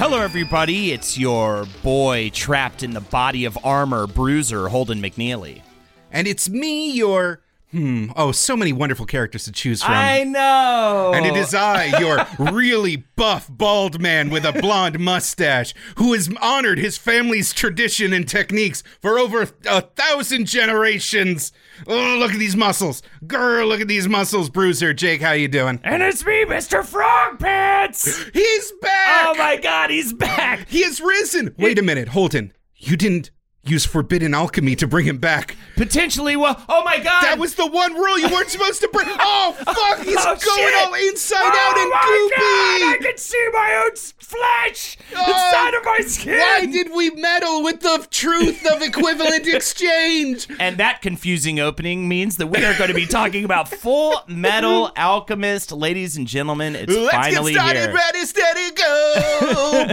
Hello, everybody. It's your boy trapped in the body of armor, Bruiser Holden McNeely. And it's me, your hmm, oh, so many wonderful characters to choose from. I know. and it is I, your really buff, bald man with a blonde mustache, who has honored his family's tradition and techniques for over a thousand generations. Oh, look at these muscles. Girl, look at these muscles, Bruiser. Jake, how you doing? And it's me, Mr. Frog Pants. He's back! Oh my God, he's back. He has risen! Wait a minute, Holden. You didn't use forbidden alchemy to bring him back. Potentially, well, oh my God. That was the one rule you weren't supposed to bring. Oh fuck! He's Oh, going shit. all inside oh out and goopy. God, I can see my own flesh Oh, inside of my skin. Why did we meddle with the truth of equivalent exchange? And that confusing opening means that we are going to be talking about Full Metal Alchemist, ladies and gentlemen. It's Let's finally get started. here. Ready, steady, go.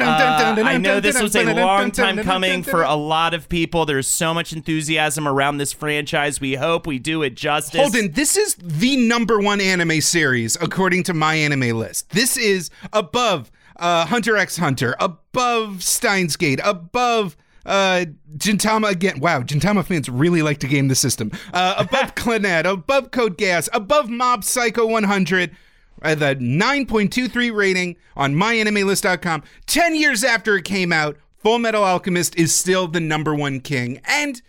Uh, I know this was a long time coming for a lot of people. There's so much enthusiasm around this franchise. We hope we do it justice. Holden, this is the number one anime series according to my anime list. This is above uh, Hunter x Hunter, above Steins Gate, above uh, Gintama again. Wow, Gintama fans really like to game the system. Uh, above Clannad, above Code Geass, above Mob Psycho 100. Uh, the 9.23 rating on myanimelist.com. 10 years after it came out, Full Metal Alchemist is still the number one king. And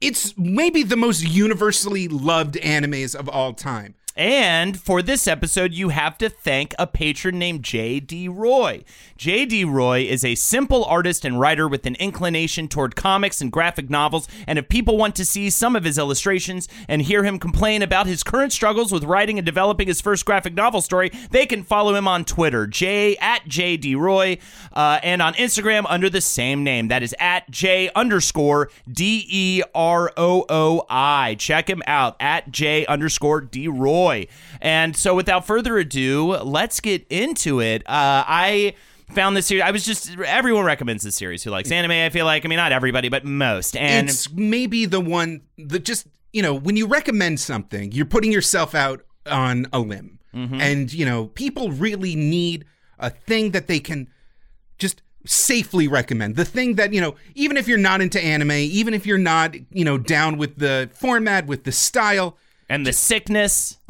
it's maybe the most universally loved animes of all time. And for this episode, you have to thank a patron named J Derooi. J Derooi is a simple artist and writer with an inclination toward comics and graphic novels. And if people want to see some of his illustrations and hear him complain about his current struggles with writing and developing his first graphic novel story, they can follow him on Twitter, J at J Derooi, uh, and on Instagram under the same name. That is at J underscore D E R O O I. Check him out at J underscore D Roy. And so without further ado, let's get into it. Uh, I found this series. I was just everyone recommends this series who likes anime. I feel like I mean not everybody, but most. And it's maybe the one that just, you know, when you recommend something, you're putting yourself out on a limb. And, you know, people really need a thing that they can just safely recommend. The thing that, you know, even if you're not into anime, even if you're not, you know, down with the format, with the style, and the sickness.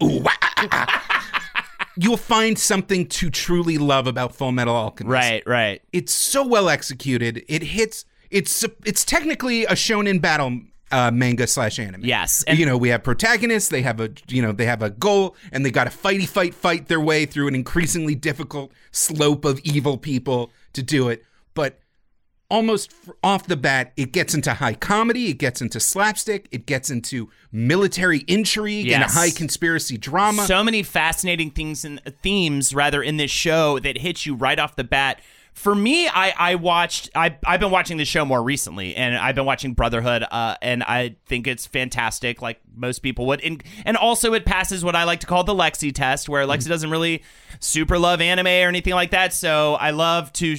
Ah, ah, ah. you'll find something to truly love about Full Metal Alchemist. Right, right. It's so well executed. It hits. It's it's technically a shonen battle uh, manga slash anime. Yes, and- you know we have protagonists. They have a you know they have a goal, and they got to fighty fight fight their way through an increasingly difficult slope of evil people to do it. But almost off the bat, it gets into high comedy, it gets into slapstick, it gets into military intrigue and a high conspiracy drama. So many fascinating things and uh, themes rather in this show that hit you right off the bat for me, I I watched I I've been watching the show more recently, and I've been watching Brotherhood, uh, and I think it's fantastic, like most people would, and and also it passes what I like to call the Lexi test, where Lexi doesn't really super love anime or anything like that. So I love to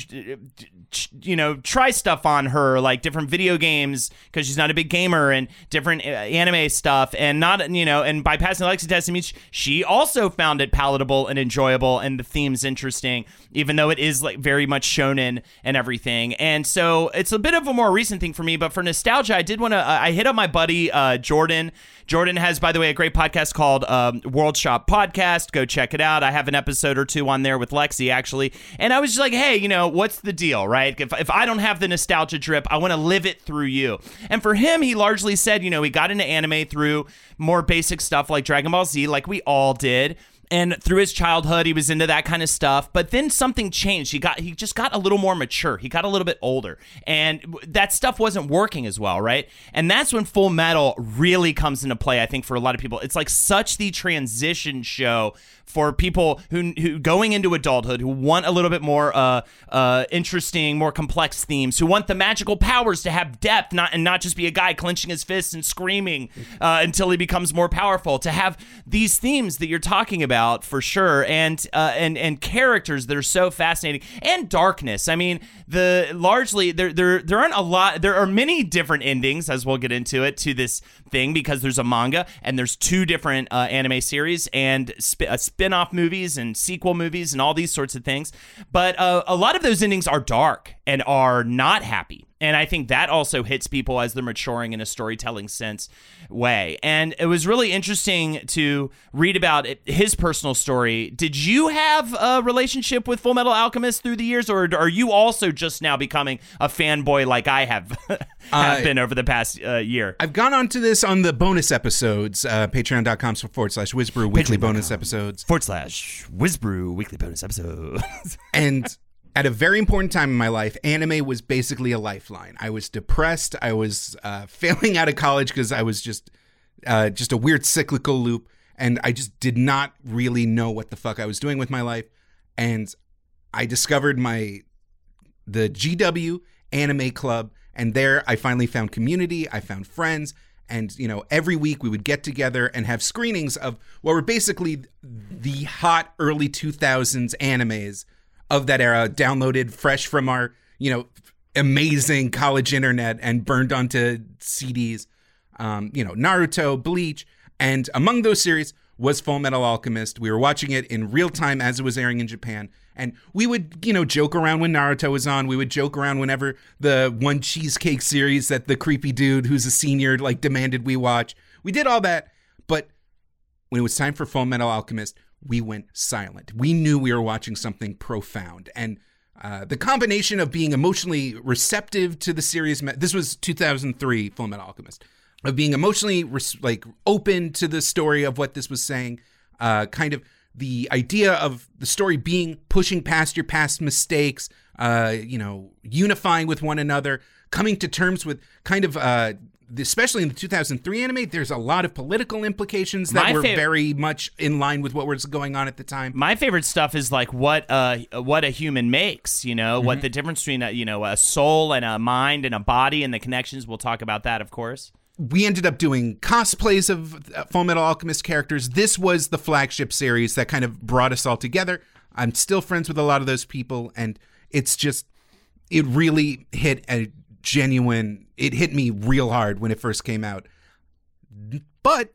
you know try stuff on her like different video games because she's not a big gamer and different uh, anime stuff. And not you know and by passing the Lexi test it means she also found it palatable and enjoyable and the themes interesting even though it is like very much shonen and everything and so it's a bit of a more recent thing for me but for nostalgia I did want to uh, I hit up my buddy uh, Jordan Jordan has, by the way, a great podcast called um, World Shop Podcast. Go check it out. I have an episode or two on there with Lexi, actually. And I was just like, hey, you know, what's the deal, right? If, if I don't have the nostalgia drip, I want to live it through you. And for him, he largely said, you know, he got into anime through more basic stuff like Dragon Ball Z, like we all did and through his childhood he was into that kind of stuff. But then something changed. He got he just got a little more mature. He got a little bit older. And that stuff wasn't working as well right? And that's when full metal really comes into play i think for a lot of people. It's like such the transition show for people who who going into adulthood who want a little bit more uh, uh, interesting, more complex themes, who want the magical powers to have depth, not and not just be a guy clenching his fists and screaming uh, until he becomes more powerful. To have these themes that you're talking about for sure, and uh, and and characters that are so fascinating, and darkness. I mean, the largely there there there aren't a lot. There are many different endings, as we'll get into it, to this thing because there's a manga and there's two different uh, anime series and sp- uh, spin-off movies and sequel movies and all these sorts of things. But uh, a lot of those endings are dark and are not happy. And I think that also hits people as they're maturing in a storytelling sense way. And it was really interesting to read about it, his personal story. Did you have a relationship with Full Metal Alchemist through the years, or are you also just now becoming a fanboy like I have, have uh, been over the past uh, year? I've gone on to this on the bonus episodes, uh, patreon.com forward slash Whizbrew weekly bonus episodes. Forward slash Whizbrew weekly bonus episodes. and at a very important time in my life, anime was basically a lifeline. I was depressed. I was uh, failing out of college because I was just uh, just a weird cyclical loop, and I just did not really know what the fuck I was doing with my life. And I discovered my the GW Anime Club, and there I finally found community. I found friends, and you know every week we would get together and have screenings of what were basically the hot early 2000s animes of that era, downloaded fresh from our, you know, amazing college internet and burned onto CDs. Um, you know, Naruto, Bleach, and among those series was Full Metal Alchemist. We were watching it in real time as it was airing in Japan. And we would, you know, joke around when Naruto was on. We would joke around whenever the one cheesecake series that the creepy dude who's a senior like demanded we watch. We did all that. But when it was time for Full Metal Alchemist, we went silent. We knew we were watching something profound. And uh, the combination of being emotionally receptive to the series, this was 2003 Full Metal Alchemist, of being emotionally res- like open to the story of what this was saying, uh, kind of the idea of the story being pushing past your past mistakes, uh, you know, unifying with one another, coming to terms with kind of uh, especially in the 2003 anime, there's a lot of political implications that My were fav- very much in line with what was going on at the time. My favorite stuff is like what uh what a human makes, you know, mm-hmm. what the difference between a, you know a soul and a mind and a body and the connections. We'll talk about that, of course. We ended up doing cosplays of uh, Full Metal Alchemist characters. This was the flagship series that kind of brought us all together. I'm still friends with a lot of those people, and it's just it really hit a genuine it hit me real hard when it first came out but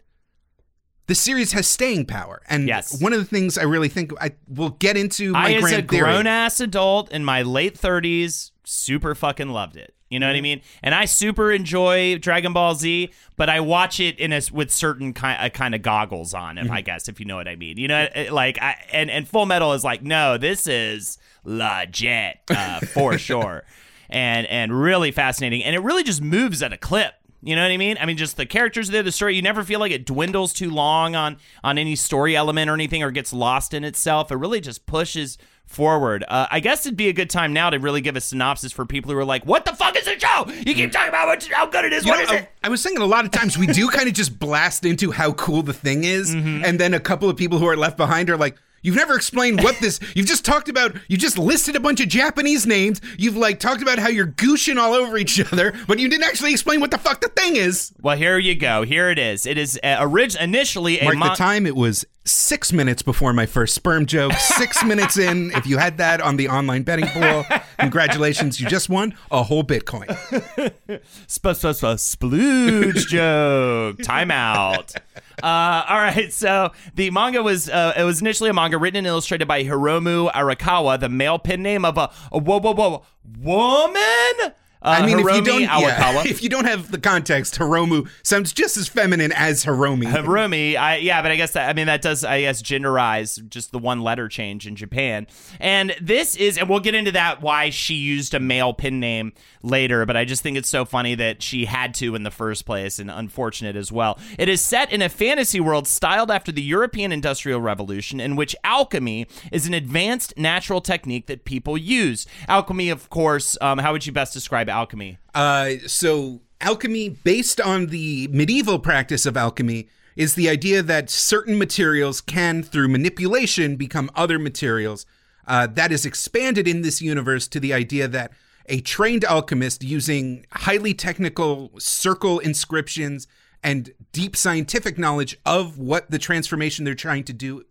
the series has staying power and yes. one of the things i really think i will get into my I, as a grown-ass adult in my late 30s super fucking loved it you know what I mm-hmm. mean? And I super enjoy Dragon Ball Z, but I watch it in a with certain kind uh, kind of goggles on, if mm-hmm. I guess if you know what I mean. You know, like I and and Full Metal is like, no, this is legit uh, for sure and and really fascinating. And it really just moves at a clip. You know what I mean? I mean, just the characters there, the story. You never feel like it dwindles too long on on any story element or anything, or gets lost in itself. It really just pushes forward. Uh, I guess it'd be a good time now to really give a synopsis for people who are like, "What the fuck is the show? You keep talking about what, how good it is. You what know, is I, it?" I was thinking a lot of times we do kind of just blast into how cool the thing is, mm-hmm. and then a couple of people who are left behind are like, You've never explained what this. You've just talked about. You just listed a bunch of Japanese names. You've like talked about how you're gooshing all over each other, but you didn't actually explain what the fuck the thing is. Well, here you go. Here it is. It is uh, orig- initially a Mark mon- the time. It was six minutes before my first sperm joke. Six minutes in. If you had that on the online betting pool, congratulations, you just won a whole Bitcoin. Sp- sp- sp- splooge joke. Timeout. Uh, all right, so the manga was uh, it was initially a manga written and illustrated by Hiromu Arakawa, the male pen name of a, a whoa whoa whoa woman. Uh, I mean, if you don't, yeah, if you don't have the context, Hiromu sounds just as feminine as Hiromi. Harumi, I yeah, but I guess that I mean that does I guess genderize just the one letter change in Japan. And this is and we'll get into that why she used a male pin name later, but I just think it's so funny that she had to in the first place and unfortunate as well. It is set in a fantasy world styled after the European Industrial Revolution in which alchemy is an advanced natural technique that people use. Alchemy, of course, um, how would you best describe alchemy? Uh, so alchemy, based on the medieval practice of alchemy, is the idea that certain materials can, through manipulation, become other materials. Uh, that is expanded in this universe to the idea that a trained alchemist using highly technical circle inscriptions and deep scientific knowledge of what the transformation they're trying to do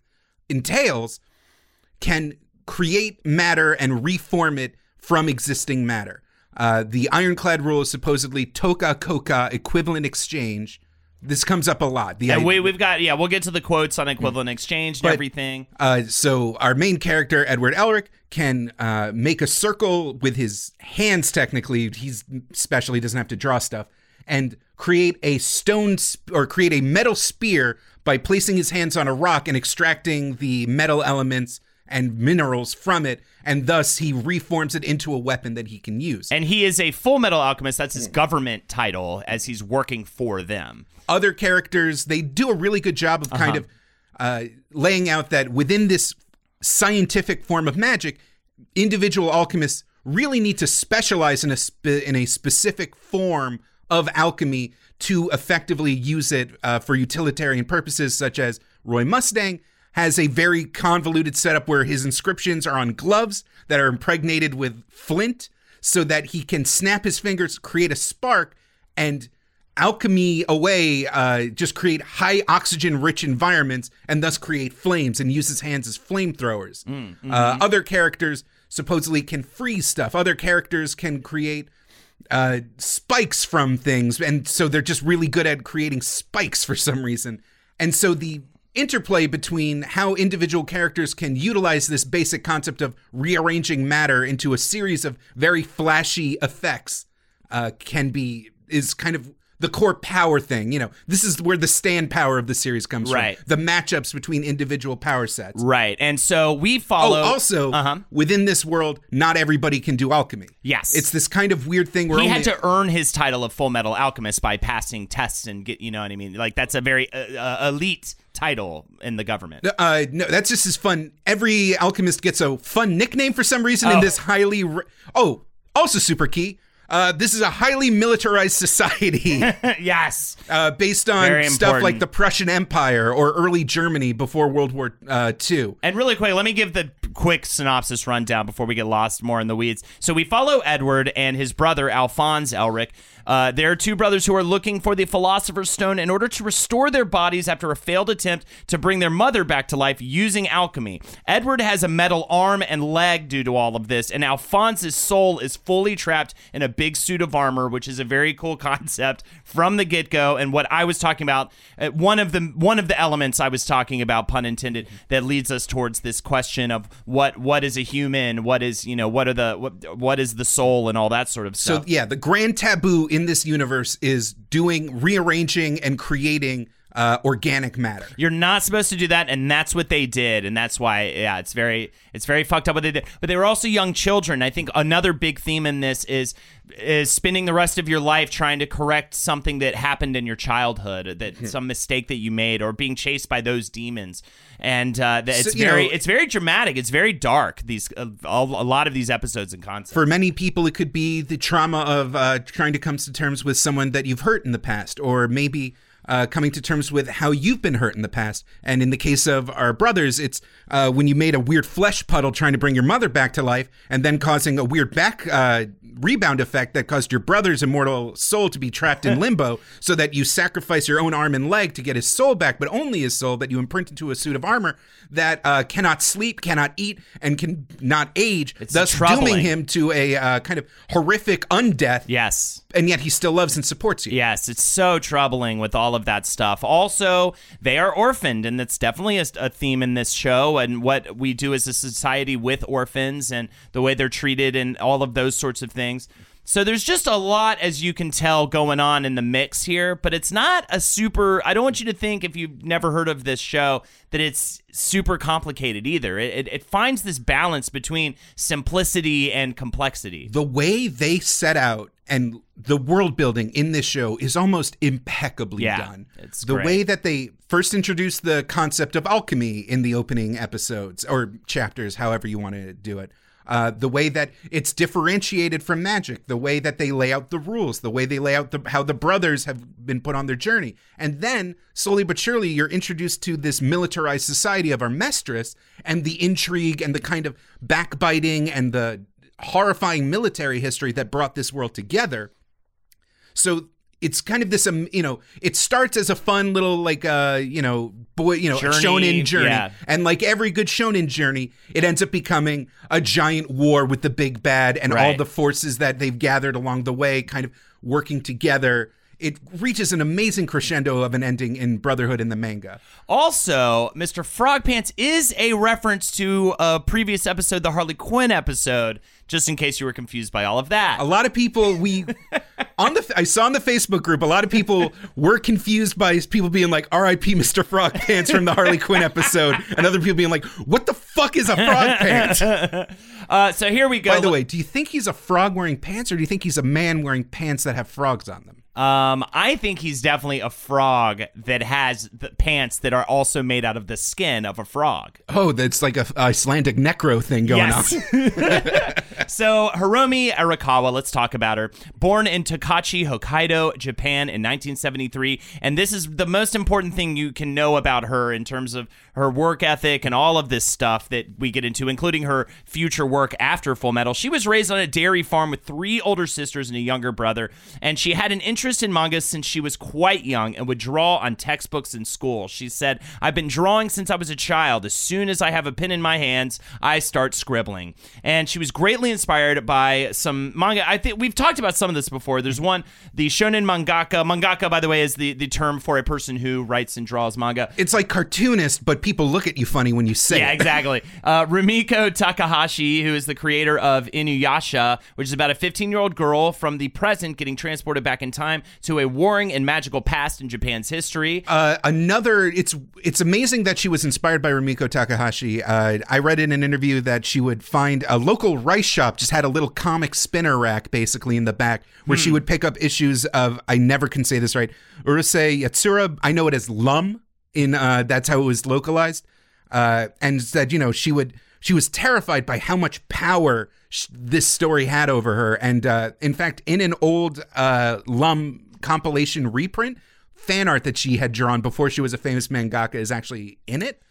entails can create matter and reform it from existing matter. Uh, the ironclad rule is supposedly toka koka equivalent exchange. This comes up a lot. The we, we've got, yeah, we'll get to the quotes on equivalent exchange and But- everything. uh, so our main character Edward Elric can uh, make a circle with his hands. Technically, he's special; he doesn't have to draw stuff, and create a stone sp- or create a metal spear by placing his hands on a rock and extracting the metal elements and minerals from it, and thus he reforms it into a weapon that he can use. And he is a full metal alchemist. That's his government title as he's working for them. other characters they do a really good job of kind of uh, laying out that within this scientific form of magic individual alchemists really need to specialize in a spe- in a specific form of alchemy to effectively use it uh, for utilitarian purposes such as roy mustang has a very convoluted setup where his inscriptions are on gloves that are impregnated with flint so that he can snap his fingers create a spark and alchemy away, uh, just create high oxygen rich environments and thus create flames and use his hands as flamethrowers. Uh, other characters supposedly can freeze stuff. Other characters can create uh, spikes from things. And so they're just really good at creating spikes for some reason. And so the interplay between how individual characters can utilize this basic concept of rearranging matter into a series of very flashy effects uh, can be is kind of the core power thing. You know, this is where the stand power of the series comes Right. from. The matchups between individual power sets. Right. And so we follow. Oh, also Uh-huh. within this world, not everybody can do alchemy. Yes. it's this kind of weird thing where he only, had to earn his title of Full Metal Alchemist by passing tests and get, you know what I mean? Like, that's a very uh, uh, elite title in the government. Uh, no, that's just as fun. Every alchemist gets a fun nickname for some reason in Oh. this highly. Re- oh, also super key. Uh, this is a highly militarized society yes. uh, based on stuff like the Prussian Empire or early Germany before World War uh, II. And really quick, let me give the quick synopsis rundown before we get lost more in the weeds. So we follow Edward and his brother Alphonse Elric. Uh, there are two brothers who are looking for the Philosopher's Stone in order to restore their bodies after a failed attempt to bring their mother back to life using alchemy. Edward has a metal arm and leg due to all of this, and Alphonse's soul is fully trapped in a big suit of armor, which is a very cool concept from the get-go. And what I was talking about, uh, one of the one of the elements I was talking about, pun intended, that leads us towards this question of what what is a human, what is you know what are the what, what is the soul, and all that sort of stuff. So yeah, the grand taboo in this universe is doing rearranging and creating uh, organic matter. You're not supposed to do that, and that's what they did, and that's why, yeah, it's very, it's very fucked up what they did. But they were also young children. I think another big theme in this is is spending the rest of your life trying to correct something that happened in your childhood, that Hmm. some mistake that you made, or being chased by those demons. And uh, that it's you very, know- it's very dramatic. It's very dark. These a, a lot of these episodes and concepts. For many people, it could be the trauma of uh, trying to come to terms with someone that you've hurt in the past, or maybe uh, coming to terms with how you've been hurt in the past. And in the case of our brothers, it's uh, when you made a weird flesh puddle trying to bring your mother back to life and then causing a weird back uh, rebound effect that caused your brother's immortal soul to be trapped in limbo so that you sacrifice your own arm and leg to get his soul back, but only his soul that you imprint into a suit of armor that uh, cannot sleep, cannot eat, and can not age, It's thus troubling. dooming him to a uh, kind of horrific undeath. Yes. And yet he still loves and supports you. Yes, it's so troubling with all of that stuff. Also, they are orphaned, and that's definitely a, a theme in this show and what we do as a society with orphans and the way they're treated and all of those sorts of things. So there's just a lot, as you can tell, going on in the mix here, but it's not a super. I don't want you to think, if you've never heard of this show, that it's super complicated either. It, it, it finds this balance between simplicity and complexity. the way they set out and the world building in this show is almost impeccably Yeah, done. it's the great. way that they first introduced the concept of alchemy in the opening episodes or chapters, however you want to do it. Uh, the way that it's differentiated from magic, the way that they lay out the rules, the way they lay out the, how the brothers have been put on their journey. And then, slowly but surely, you're introduced to this militarized society of Amestris and the intrigue and the kind of backbiting and the horrifying military history that brought this world together. So it's kind of this, um, you know, it starts as a fun little like, uh, you know, boy, you know, Journey, shonen journey, yeah. and like every good shonen journey, it ends up becoming a giant war with the big bad and all the forces that they've gathered along the way, kind of working together. It reaches an amazing crescendo of an ending in Brotherhood in the manga. Also, Mr. Frog Pants is a reference to a previous episode, the Harley Quinn episode, just in case you were confused by all of that. A lot of people we on the I saw in the Facebook group a lot of people were confused by people being like R.I.P. Mr. Frog Pants from the Harley Quinn episode, and other people being like, "What the fuck is a frog pants?" Uh, so here we go. By the way, do you think he's a frog wearing pants, or do you think he's a man wearing pants that have frogs on them? Um, I think he's definitely a frog that has the pants that are also made out of the skin of a frog. Oh, that's like a Icelandic necro thing going on. so Hiromi Arakawa, let's talk about her. Born in Tokachi, Hokkaido, Japan in 1973, and this is the most important thing you can know about her in terms of her work ethic and all of this stuff that we get into, including her future work after Full Metal. She was raised on a dairy farm with three older sisters and a younger brother, and she had an interest in manga since she was quite young and would draw on textbooks in school. She said, I've been drawing since I was a child. As soon as I have a pen in my hands, I start scribbling. And she was greatly inspired by some manga. I think we've talked about some of this before. There's one, the shonen mangaka. Mangaka, by the way, is the, the term for a person who writes and draws manga. It's like cartoonist, but people look at you funny when you say Yeah, it. exactly. Uh, Rumiko Takahashi, who is the creator of Inuyasha, which is about a 15 year old girl from the present getting transported back in time to a warring and magical past in Japan's history. Uh, another, it's it's amazing that she was inspired by Rumiko Takahashi. Uh, I read in an interview that she would find a local rice shop just had a little comic spinner rack basically in the back where she would pick up issues of I never can say this right Urusei Yatsura. I know it as Lum in uh, that's how it was localized, uh, and said you know she would she was terrified by how much power sh- this story had over her, and uh, in fact in an old uh, Lum compilation reprint fan art that she had drawn before she was a famous mangaka is actually in it.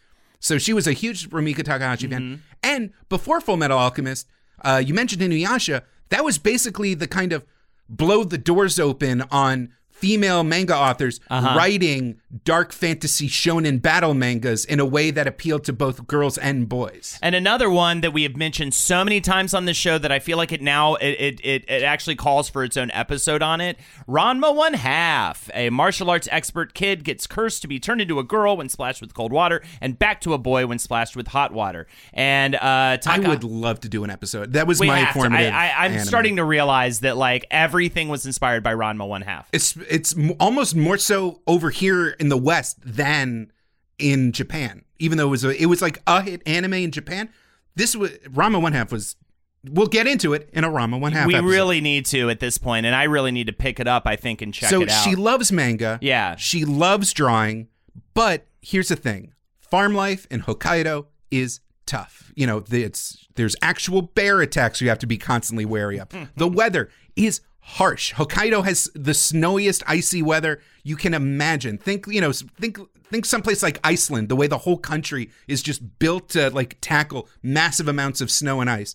So she was a huge Rumiko Takahashi fan. And before Full Metal Alchemist, uh, you mentioned Inuyasha. That was basically the kind of blow the doors open on female manga authors writing dark fantasy shonen battle mangas in a way that appealed to both girls and boys. And another one that we have mentioned so many times on the show that I feel like it now it it, it, actually calls for its own episode on it. Ranma One Half, a martial arts expert kid gets cursed to be turned into a girl when splashed with cold water, and back to a boy when splashed with hot water. And uh, I would love to do an episode. That was my have to. formative. I, I, I'm anime. starting to realize that like everything was inspired by Ranma One Half. It's it's m- almost more so over here in the West than in Japan. Even though it was a, it was like a hit anime in Japan. This was Ranma One Half was. We'll get into it in a Ranma One Half. we episode. really need to at this point, and I really need to pick it up. I think and check so it out. she loves manga. Yeah. she loves drawing. But here's the thing: farm life in Hokkaido is tough. You know, it's there's actual bear attacks you have to be constantly wary of. the weather is harsh. Hokkaido has the snowiest, icy weather you can imagine. Think, you know, think think someplace like Iceland, the way the whole country is just built to like tackle massive amounts of snow and ice.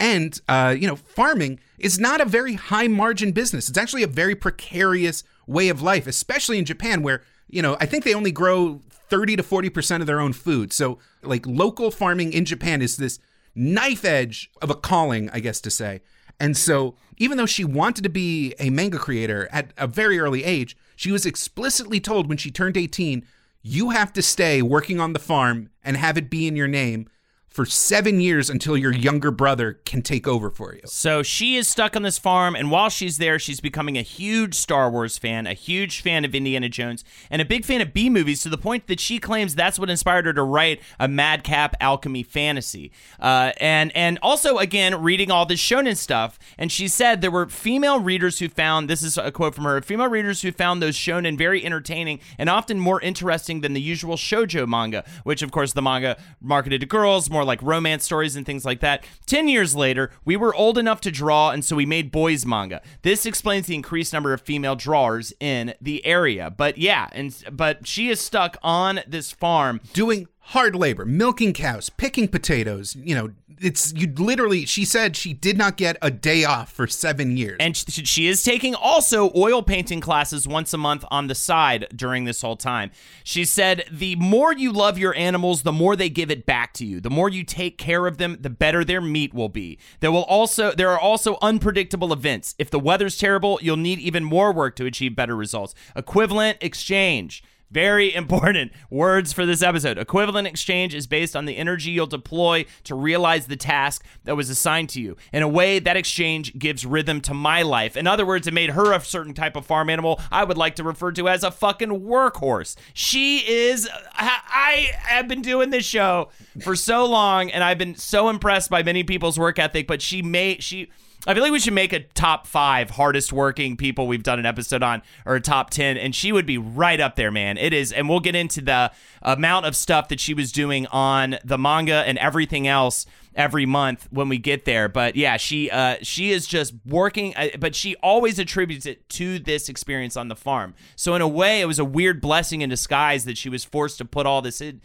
And uh, you know, farming is not a very high margin business. It's actually a very precarious way of life, especially in Japan, where you know I think they only grow thirty to forty percent of their own food. So like local farming in Japan is this knife edge of a calling, I guess to say. And so, even though she wanted to be a manga creator at a very early age, she was explicitly told when she turned 18, you have to stay working on the farm and have it be in your name for seven years until your younger brother can take over for you. So she is stuck on this farm, and while she's there, she's becoming a huge Star Wars fan, a huge fan of Indiana Jones, and a big fan of B movies to the point that she claims that's what inspired her to write a madcap alchemy fantasy. Uh, and and also again reading all this shonen stuff, and she said there were female readers who found this is a quote from her: female readers who found those shonen very entertaining and often more interesting than the usual shojo manga, which of course the manga marketed to girls, more like romance stories and things like that. Ten years later, we were old enough to draw, and so we made boys manga. This explains the increased number of female drawers in the area. But yeah, and but she is stuck on this farm doing hard labor, milking cows, picking potatoes, you know, it's you literally she said she did not get a day off for 7 years. And she is taking also oil painting classes once a month on the side during this whole time. She said the more you love your animals, the more they give it back to you. The more you take care of them, the better their meat will be. There will also there are also unpredictable events. If the weather's terrible, you'll need even more work to achieve better results. Equivalent exchange. Very important words for this episode. Equivalent exchange is based on the energy you'll deploy to realize the task that was assigned to you. In a way, that exchange gives rhythm to my life. In other words, it made her a certain type of farm animal I would like to refer to as a fucking workhorse. She is. I have been doing this show for so long, and I've been so impressed by many people's work ethic, but she made. She I feel like we should make a top five hardest working people we've done an episode on, or a top 10, and she would be right up there, man. It is, and we'll get into the amount of stuff that she was doing on the manga and everything else every month when we get there. But yeah, she uh, she is just working, uh, but she always attributes it to this experience on the farm. So in a way, it was a weird blessing in disguise that she was forced to put all this in,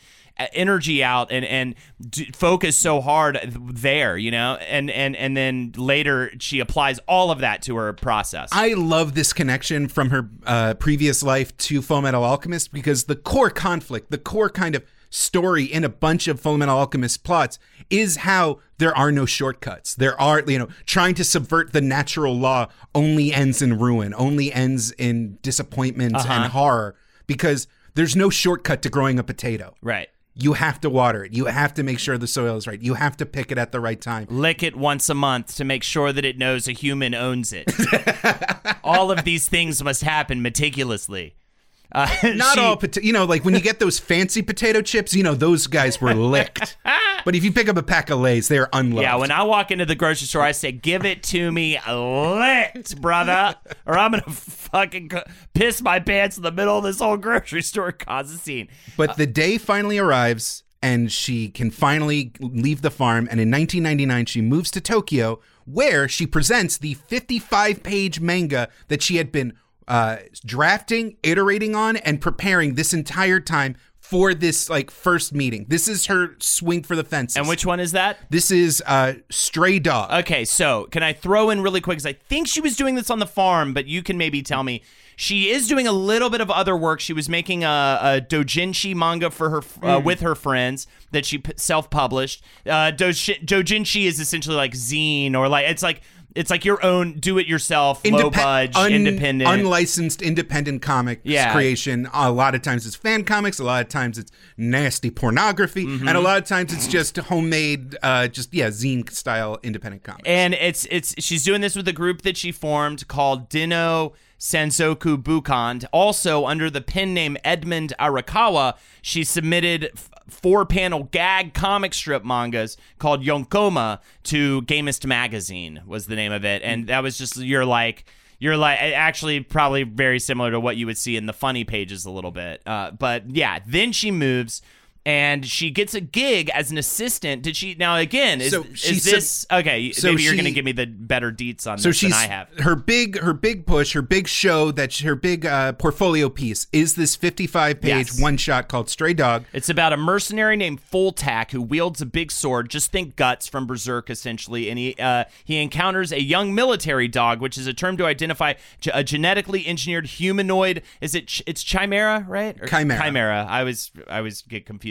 energy out and and d- focus so hard there, you know, and and and then later she applies all of that to her process. I love this connection from her uh, previous life to Full Metal Alchemist because the core conflict, the core kind of story in a bunch of Fullmetal Alchemist plots is how there are no shortcuts. There are, you know, trying to subvert the natural law only ends in ruin, only ends in disappointment uh-huh. and horror because there's no shortcut to growing a potato. Right. You have to water it. You have to make sure the soil is right. You have to pick it at the right time. Lick it once a month to make sure that it knows a human owns it. All of these things must happen meticulously. Uh, Not she, all, pota- you know, like when you get those fancy potato chips, you know, those guys were licked. but if you pick up a pack of Lay's, they're unloved. Yeah, when I walk into the grocery store, I say, "Give it to me licked, brother, or I'm gonna fucking piss my pants in the middle of this whole grocery store, cause a scene." But uh, the day finally arrives, and she can finally leave the farm. And in 1999, she moves to Tokyo, where she presents the 55-page manga that she had been uh, drafting, iterating on, and preparing this entire time for this like first meeting. This is her swing for the fences. And which one is that? This is uh Stray Dog. Okay, so can I throw in really quick cuz I think she was doing this on the farm, but you can maybe tell me. She is doing a little bit of other work. She was making a, a dojinshi manga for her uh, mm. with her friends that she p- self-published. Uh, dojinshi is essentially like zine or like it's like it's like your own do-it-yourself, Indep- low budge, un- independent, unlicensed independent comic yeah. creation. A lot of times it's fan comics. A lot of times it's nasty pornography, mm-hmm. and a lot of times it's just homemade, uh, just yeah, zine style independent comics. And it's it's she's doing this with a group that she formed called Dino. Sensoku Bukan. Also, under the pen name Edmund Arakawa, she submitted four panel gag comic strip mangas called Yonkoma to Gamest Magazine was the name of it. And that was just, you're like, you're like actually probably very similar to what you would see in the funny pages a little bit. Uh, but yeah, then she moves and she gets a gig as an assistant. Did she now again? Is, So is this okay? so maybe you're going to give me the better deets on So this than I have. her big her big push, her big show that she- her big uh, portfolio piece is this 55 page Yes. one shot called Stray Dog. It's about a mercenary named Foltak who wields a big sword. Just think guts from Berserk, essentially, and he uh, he encounters a young military dog, which is a term to identify a genetically engineered humanoid. Is it? Ch- it's chimera, right? Or- Chimera. Chimera. I was I was get confused.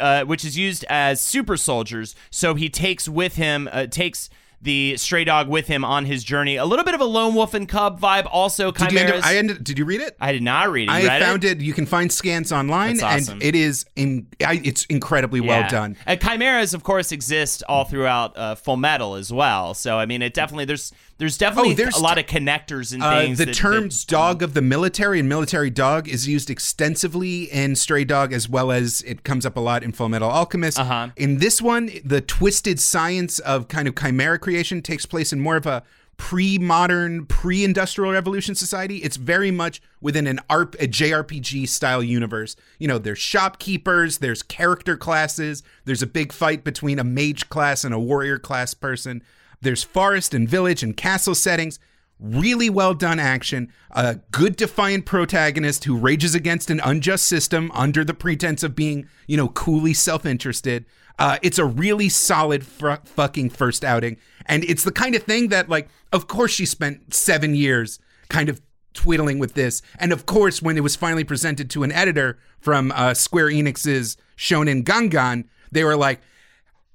Uh, which is used as super soldiers. So he takes with him uh, takes. The stray dog with him on his journey. A little bit of a lone wolf and cub vibe. Also, Did you, end up, I ended, did you read it? I did not read it. You I found it? You can find scans online, awesome. and it is in. I, it's incredibly well done. And chimeras, of course, exist all throughout uh, Full Metal as well. So I mean, it definitely there's there's definitely Oh, there's a lot of connectors and Uh, things. the that- term that- dog of the military and military dog is used extensively in Stray Dog as well as it comes up a lot in Full Metal Alchemist. Uh-huh. In this one, the twisted science of kind of chimera creation takes place in more of a pre-modern, pre-industrial revolution society. It's very much within an ARP, a JRPG style universe. You know, there's shopkeepers, there's character classes, there's a big fight between a mage class and a warrior class person. There's forest and village and castle settings. Really well done action. A good defiant protagonist who rages against an unjust system under the pretense of being, you know, coolly self interested. Uh, it's a really solid fr- fucking first outing. And it's the kind of thing that, like, of course, she spent seven years kind of twiddling with this. And of course, when it was finally presented to an editor from uh, Square Enix's Shonen Gangan, they were like,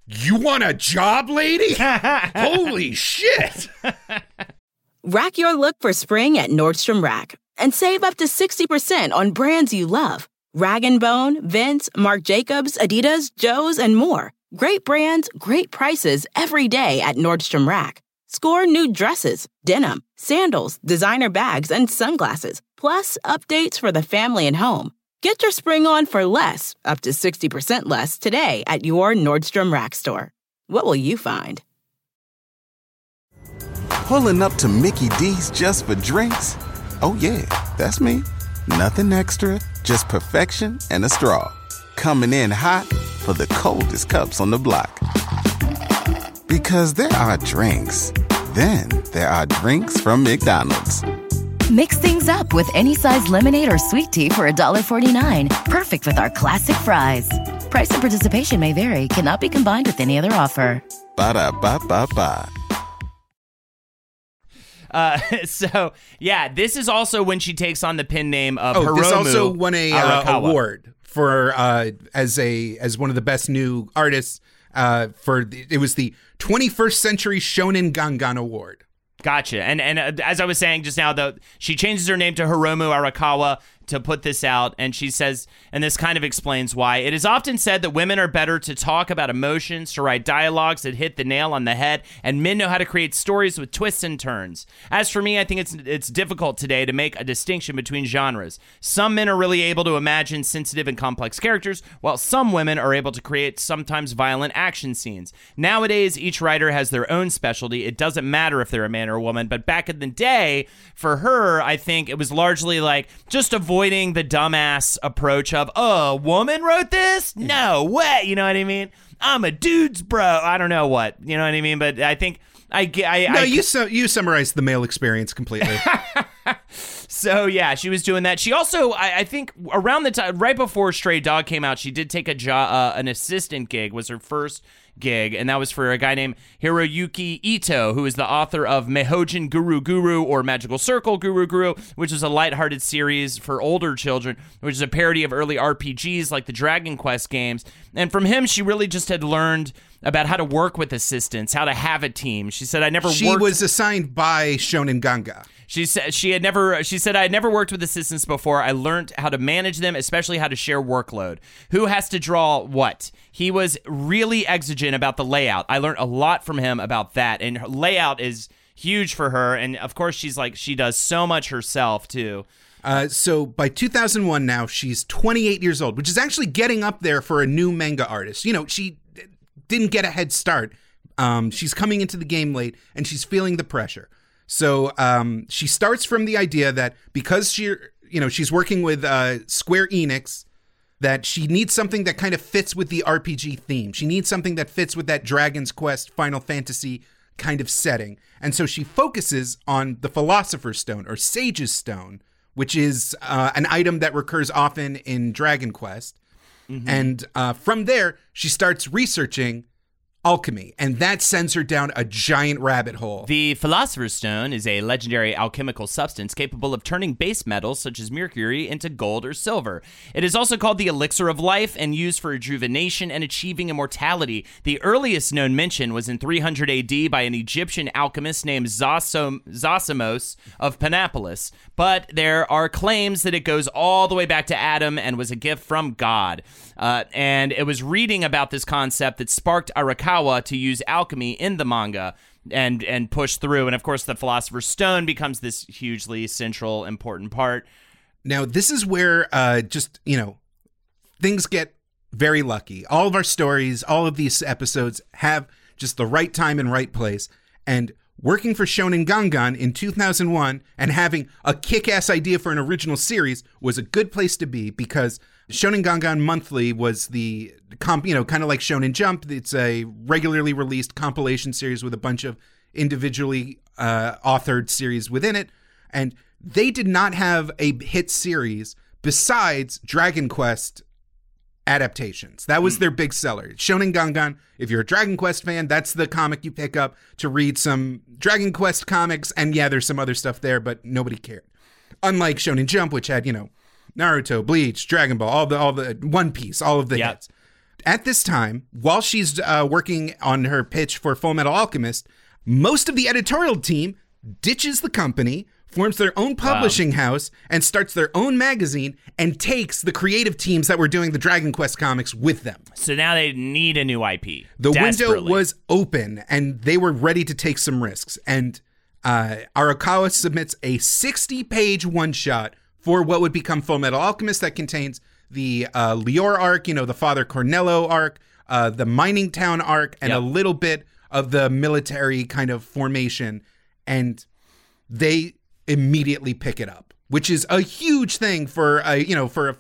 You want a job, lady? Holy shit. Rack your look for spring at Nordstrom Rack and save up to 60% on brands you love. Rag & Bone, Vince, Marc Jacobs, Adidas, Joe's, and more. Great brands, great prices every day at Nordstrom Rack. Score new dresses, denim, sandals, designer bags, and sunglasses, plus updates for the family and home. Get your spring on for less, up to 60% less today at your Nordstrom Rack store. What will you find? Pulling up to Mickey D's just for drinks? Oh, yeah, that's me. Nothing extra, just perfection and a straw. Coming in hot for the coldest cups on the block. Because there are drinks, then there are drinks from McDonald's. Mix things up with any size lemonade or sweet tea for $1.49. Perfect with our classic fries. Price and participation may vary, cannot be combined with any other offer. Ba da ba ba ba. Uh, so yeah, this is also when she takes on the pin name of Oh, Hiromu this also won a uh, award for uh, as a as one of the best new artists. Uh, for the, it was the 21st Century Shonen Gangan Award. Gotcha. And and uh, as I was saying just now, though, she changes her name to Hiromu Arakawa to put this out, and she says, and this kind of explains why. It is often said that women are better to talk about emotions, to write dialogues that hit the nail on the head, and men know how to create stories with twists and turns. As for me, I think it's it's difficult today to make a distinction between genres. Some men are really able to imagine sensitive and complex characters, while some women are able to create sometimes violent action scenes. Nowadays, each writer has their own specialty. It doesn't matter if they're a man or a woman, but back in the day, for her, I think it was largely like just avoiding the dumbass approach of, oh, a woman wrote this? No way. You know what I mean? I'm a dude's bro. I don't know what. You know what I mean? But I think I. I, No, I, you su- you summarized the male experience completely. So yeah, she was doing that. She also, I, I think, around the time right before Stray Dog came out, she did take a job, uh, an assistant gig. Was her first gig, and that was for a guy named Hiroyuki Ito, who is the author of Mahojin Guru Guru or Magical Circle Guru Guru, which is a lighthearted series for older children, which is a parody of early RPGs like the Dragon Quest games. And from him, she really just had learned about how to work with assistants, how to have a team. She said, "I never she worked." was assigned by Shonen Gangan. She said she had never. She said I had never worked with assistants before. I learned how to manage them, especially how to share workload. Who has to draw what? He was really exigent about the layout. I learned a lot from him about that, and her layout is huge for her. And of course, she's like she does so much herself too. Uh, so by 2001 now, she's 28 years old, which is actually getting up there for a new manga artist. You know, she didn't get a head start. Um, she's coming into the game late and she's feeling the pressure. So um, she starts from the idea that because she, you know, she's working with uh, Square Enix, that she needs something that kind of fits with the RPG theme. She needs something that fits with that Dragon's Quest, Final Fantasy kind of setting. And so she focuses on the Philosopher's Stone or Sage's Stone, which is uh, an item that recurs often in Dragon Quest. Mm-hmm. And uh, from there, she starts researching alchemy, and that sends her down a giant rabbit hole. The Philosopher's Stone is a legendary alchemical substance capable of turning base metals such as mercury into gold or silver. It is also called the elixir of life and used for rejuvenation and achieving immortality. The earliest known mention was in 300 AD by an Egyptian alchemist named Zosim- Zosimos of Panopolis, but there are claims that it goes all the way back to Adam and was a gift from God. Uh, and it was reading about this concept that sparked Arakawa to use alchemy in the manga and and push through. And of course, the Philosopher's Stone becomes this hugely central, important part. Now, this is where uh, just you know things get very lucky. All of our stories, all of these episodes have just the right time and right place. And working for Shonen Gangan in 2001 and having a kick ass idea for an original series was a good place to be because Shonen Gangan Monthly was the comp, you know, kind of like Shonen Jump. It's a regularly released compilation series with a bunch of individually uh, authored series within it. And they did not have a hit series besides Dragon Quest adaptations. That was mm. their big seller. Shonen Gangan, if you're a Dragon Quest fan, that's the comic you pick up to read some Dragon Quest comics. And yeah, there's some other stuff there, but nobody cared. Unlike Shonen Jump, which had, you know, Naruto, Bleach, Dragon Ball, all the all the One Piece, all of the yep. hits. At this time, while she's uh, working on her pitch for Full Metal Alchemist, most of the editorial team ditches the company forms their own publishing wow. house and starts their own magazine and takes the creative teams that were doing the Dragon Quest comics with them. So now they need a new IP. The window was open and they were ready to take some risks. And uh, Arakawa submits a 60 page one shot for what would become Full Metal Alchemist that contains the uh, Lior arc, you know, the Father Cornello arc, uh, the mining town arc, and yep. a little bit of the military kind of formation. And they immediately pick it up, which is a huge thing for a you know for a,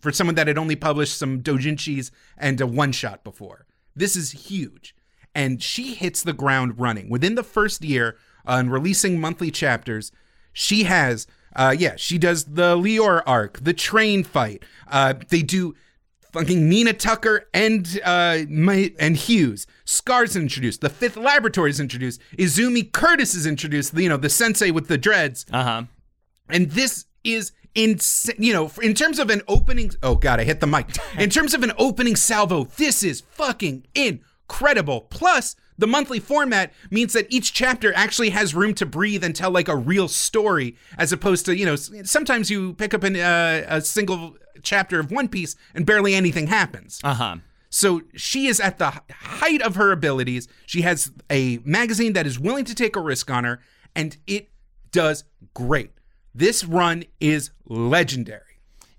for someone that had only published some doujinshis and a one shot before. This is huge, and she hits the ground running within the first year on releasing monthly chapters. She has, uh, yeah, she does the Lior arc, the train fight. Uh, they do fucking Nina Tucker and uh my, and Hughes. Scar's introduced. The Fifth Laboratory is introduced. Izumi Curtis is introduced. You know, the sensei with the dreads. Uh huh. And this is in you know in terms of an opening. Oh god, I hit the mic. In terms of an opening salvo, this is fucking incredible. Plus. The monthly format means that each chapter actually has room to breathe and tell like a real story, as opposed to you know sometimes you pick up an, uh, a single chapter of One Piece and barely anything happens. Uh huh. So she is at the height of her abilities. She has a magazine that is willing to take a risk on her, and it does great. This run is legendary.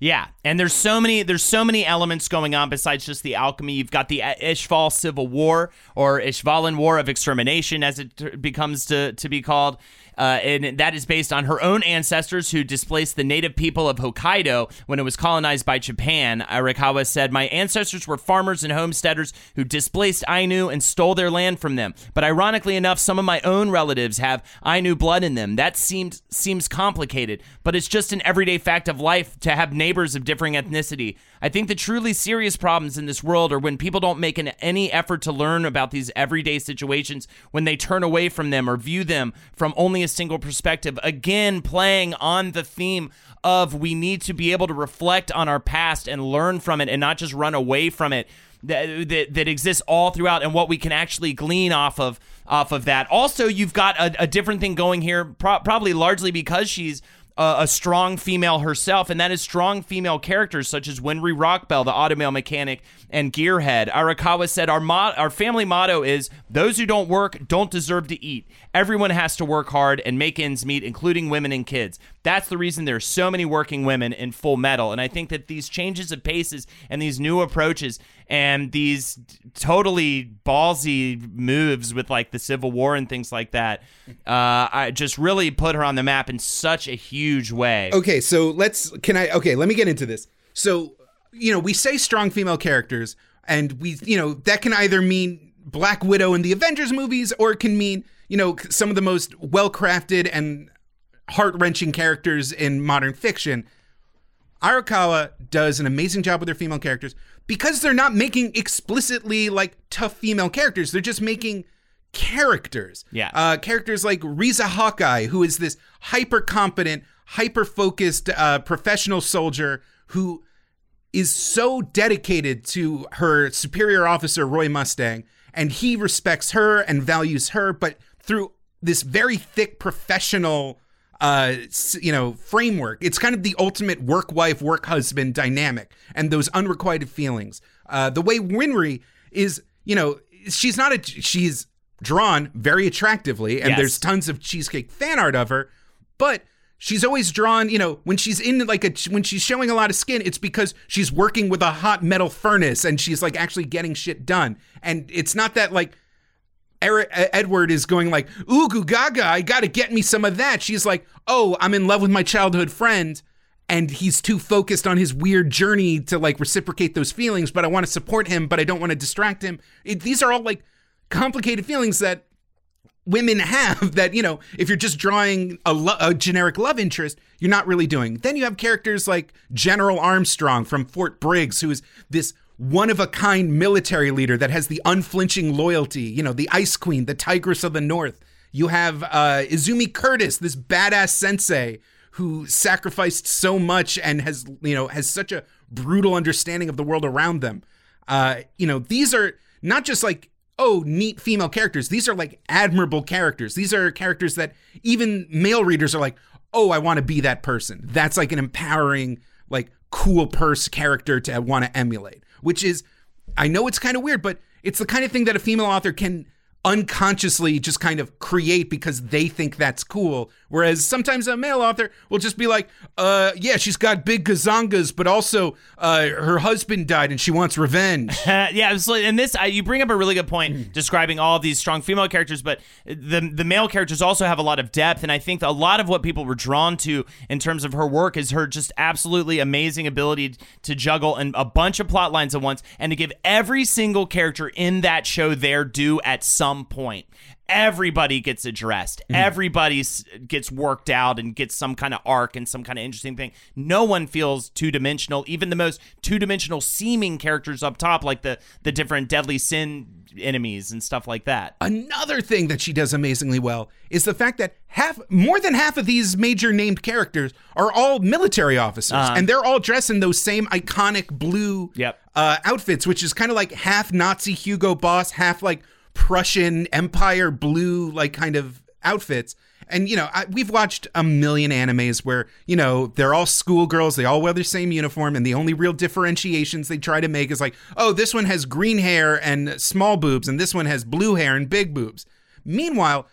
Yeah, and there's so many there's so many elements going on besides just the alchemy. You've got the Ishval Civil War or Ishvalan War of Extermination, as it becomes to to be called. Uh, and that is based on her own ancestors who displaced the native people of Hokkaido when it was colonized by Japan. Arakawa said, My ancestors were farmers and homesteaders who displaced Ainu and stole their land from them. But ironically enough, some of my own relatives have Ainu blood in them. That seemed, seems complicated, but it's just an everyday fact of life to have neighbors of differing ethnicity. I think the truly serious problems in this world are when people don't make an, any effort to learn about these everyday situations, when they turn away from them or view them from only a single perspective. Again, playing on the theme of we need to be able to reflect on our past and learn from it and not just run away from it. That, that, that exists all throughout and what we can actually glean off of off of that. Also, you've got a, a different thing going here, pro- probably largely because she's a, a, strong female herself, and that is strong female characters such as Winry Rockbell, the automail mechanic, and Gearhead. Arakawa said, our, mo- our family motto is those who don't work don't deserve to eat. Everyone has to work hard and make ends meet, including women and kids. That's the reason there's so many working women in Full Metal. And I think that these changes of paces and these new approaches and these totally ballsy moves with like the Civil War and things like that, uh, I just really put her on the map in such a huge way. Okay, so let's can I okay, let me get into this. So you know, we say strong female characters, and we, you know, that can either mean Black Widow in the Avengers movies, or it can mean, you know, some of the most well crafted and heart wrenching characters in modern fiction. Arakawa does an amazing job with her female characters because they're not making explicitly like tough female characters. They're just making characters. Yeah. Uh, characters like Riza Hawkeye, who is this hyper competent, hyper focused uh, professional soldier who is so dedicated to her superior officer, Roy Mustang, and he respects her and values her, but through this very thick professional uh, you know, framework. It's kind of the ultimate work wife, work husband dynamic and those unrequited feelings. Uh, the way Winry is, you know, she's not a, she's drawn very attractively and Yes. there's tons of cheesecake fan art of her, but she's always drawn, you know, when she's in like a, when she's showing a lot of skin, it's because she's working with a hot metal furnace and she's like actually getting shit done. And it's not that like, Eric, Edward is going like, ooh, gaga, I gotta get me some of that. She's like, oh, I'm in love with my childhood friend. And he's too focused on his weird journey to like reciprocate those feelings, but I want to support him, but I don't want to distract him. It, these are all like complicated feelings that women have that, you know, if you're just drawing a, lo- a generic love interest, you're not really doing. Then you have characters like General Armstrong from Fort Briggs, who is this one of a kind military leader that has the unflinching loyalty, you know, the Ice Queen, the Tigress of the North. You have uh, Izumi Curtis, this badass sensei who sacrificed so much and has, you know, has such a brutal understanding of the world around them. Uh, you know, these are not just like oh, neat female characters. These are like admirable characters. These are characters that even male readers are like, oh, I want to be that person. That's like an empowering, like cool purse character to want to emulate, which is, I know it's kind of weird, but it's the kind of thing that a female author can unconsciously just kind of create because they think that's cool. Whereas sometimes a male author will just be like, uh, yeah, she's got big gazongas, but also uh, her husband died and she wants revenge. Yeah, absolutely. And this, uh, you bring up a really good point describing all of these strong female characters, but the the male characters also have a lot of depth. And I think a lot of what people were drawn to in terms of her work is her just absolutely amazing ability to juggle and a bunch of plot lines at once and to give every single character in that show their due at some point. Everybody gets addressed. Everybody gets worked out and gets some kind of arc and some kind of interesting thing. No one feels two dimensional. Even the most two dimensional seeming characters up top, like the the different deadly sin enemies and stuff like that. Another thing that she does amazingly well is the fact that half, more than half of these major named characters are all military officers, and they're all dressed in those same iconic blue Yep. uh, outfits, which is kind of like half Nazi Hugo Boss, half like Prussian Empire blue, like kind of outfits. And you know, I, we've watched a million animes where you know they're all schoolgirls, they all wear the same uniform, and the only real differentiations they try to make is like, oh, this one has green hair and small boobs, and this one has blue hair and big boobs. Meanwhile,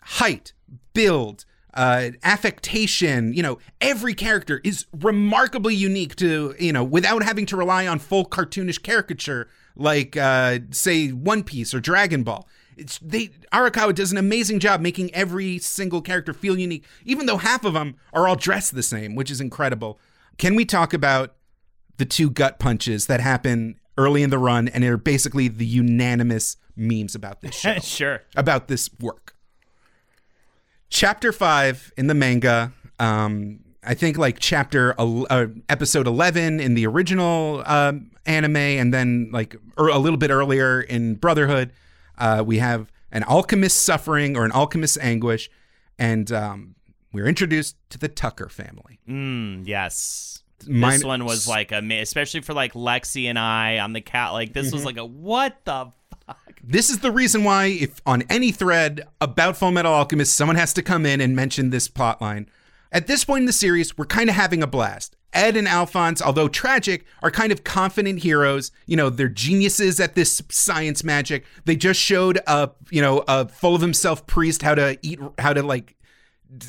height, build, uh, affectation, you know, every character is remarkably unique to, you know, without having to rely on full cartoonish caricature like, uh, say, One Piece or Dragon Ball. It's they Arakawa does an amazing job making every single character feel unique, even though half of them are all dressed the same, which is incredible. Can we talk about the two gut punches that happen early in the run and are basically the unanimous memes about this show? sure. about this work. Chapter five in the manga, um, I think like chapter uh, episode eleven in the original um, anime, and then like er- a little bit earlier in Brotherhood, uh, we have an alchemist suffering or an alchemist's anguish, and um, we're introduced to the Tucker family. Mm, yes. Mine- this one was like a, especially for like Lexi and I on the cat. Like this Mm-hmm. was like a what the fuck. This is the reason why, if on any thread about Full Metal Alchemist, someone has to come in and mention this plotline. At this point in the series, we're kind of having a blast. Ed and Alphonse, although tragic, are kind of confident heroes. You know, they're geniuses at this science magic. They just showed a, you know, a full of himself priest how to eat, how to like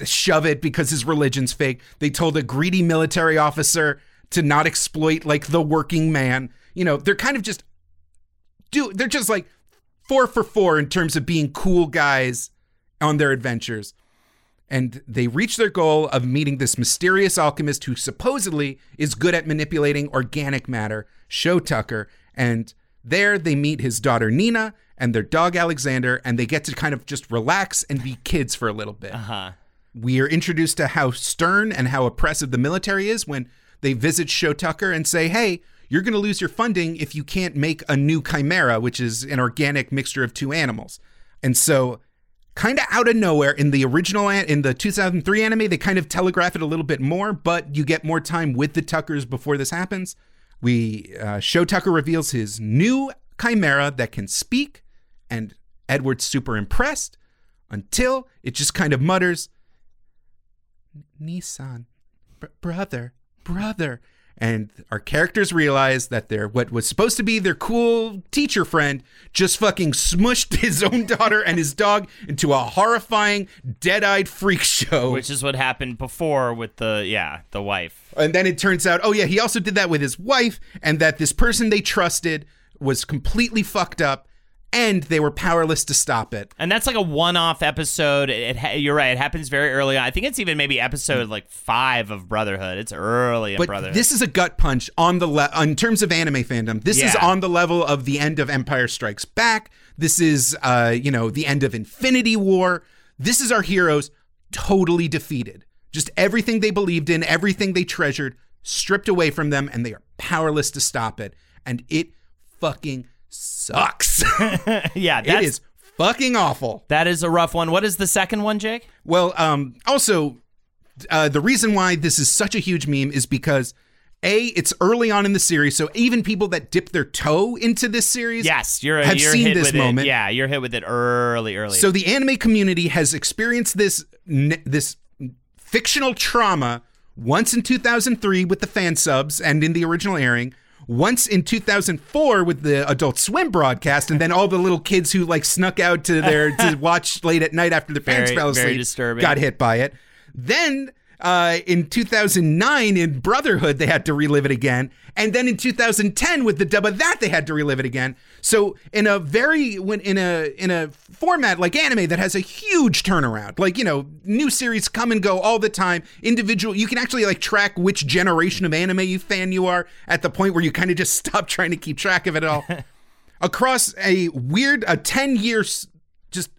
shove it because his religion's fake. They told a greedy military officer to not exploit like the working man. You know, they're kind of just do they're just like four for four in terms of being cool guys on their adventures. And they reach their goal of meeting this mysterious alchemist who supposedly is good at manipulating organic matter, Shou Tucker. And there they meet his daughter Nina and their dog Alexander, and they get to kind of just relax and be kids for a little bit. Uh-huh. We are introduced to how stern and how oppressive the military is when they visit Shou Tucker and say, hey, you're going to lose your funding if you can't make a new chimera, which is an organic mixture of two animals. And so, kind of out of nowhere, in the original, in the 2003 anime, they kind of telegraph it a little bit more, but you get more time with the Tuckers before this happens. We, uh, Shou Tucker reveals his new chimera that can speak, and Edward's super impressed until it just kind of mutters, Nii-san, br- brother, brother. And our characters realize that their what was supposed to be their cool teacher friend just fucking smushed his own daughter and his dog into a horrifying, dead-eyed freak show. Which is what happened before with the yeah the wife. And then it turns out, oh yeah, he also did that with his wife, and that this person they trusted was completely fucked up, and they were powerless to stop it. And that's like a one-off episode. It, ha- you're right. It happens very early on. I think it's even maybe episode like five of Brotherhood. It's early in But Brotherhood. this is a gut punch on the le- in terms of anime fandom. This is on the level of the end of Empire Strikes Back. This is uh, you know, the end of Infinity War. This is our heroes totally defeated. Just everything they believed in, everything they treasured, stripped away from them, and they are powerless to stop it. And it fucking sucks. yeah, it that's, fucking awful. that is a rough one. What is the second one, Jake? Well, um, also, uh, the reason why this is such a huge meme is because a it's early on in the series, so even people that dip their toe into this series, Yes, you're have you're seen hit this with moment. It. Yeah, you're hit with it early, early. So the anime community has experienced this this fictional trauma once in 2003 with the fan subs and in the original airing. Once in 2004 with the Adult Swim broadcast, and then all the little kids who like snuck out to their to watch late at night after their parents Very- fell asleep got hit by it. Then uh, in 2009 in Brotherhood they had to relive it again, and then in 2010 with the dub of that they had to relive it again. So in a very when in a in a format like anime that has a huge turnaround, like you know new series come and go all the time. Individual, you can actually like track which generation of anime you fan you are at the point where you kind of just stop trying to keep track of it all. Across a weird a 10 year just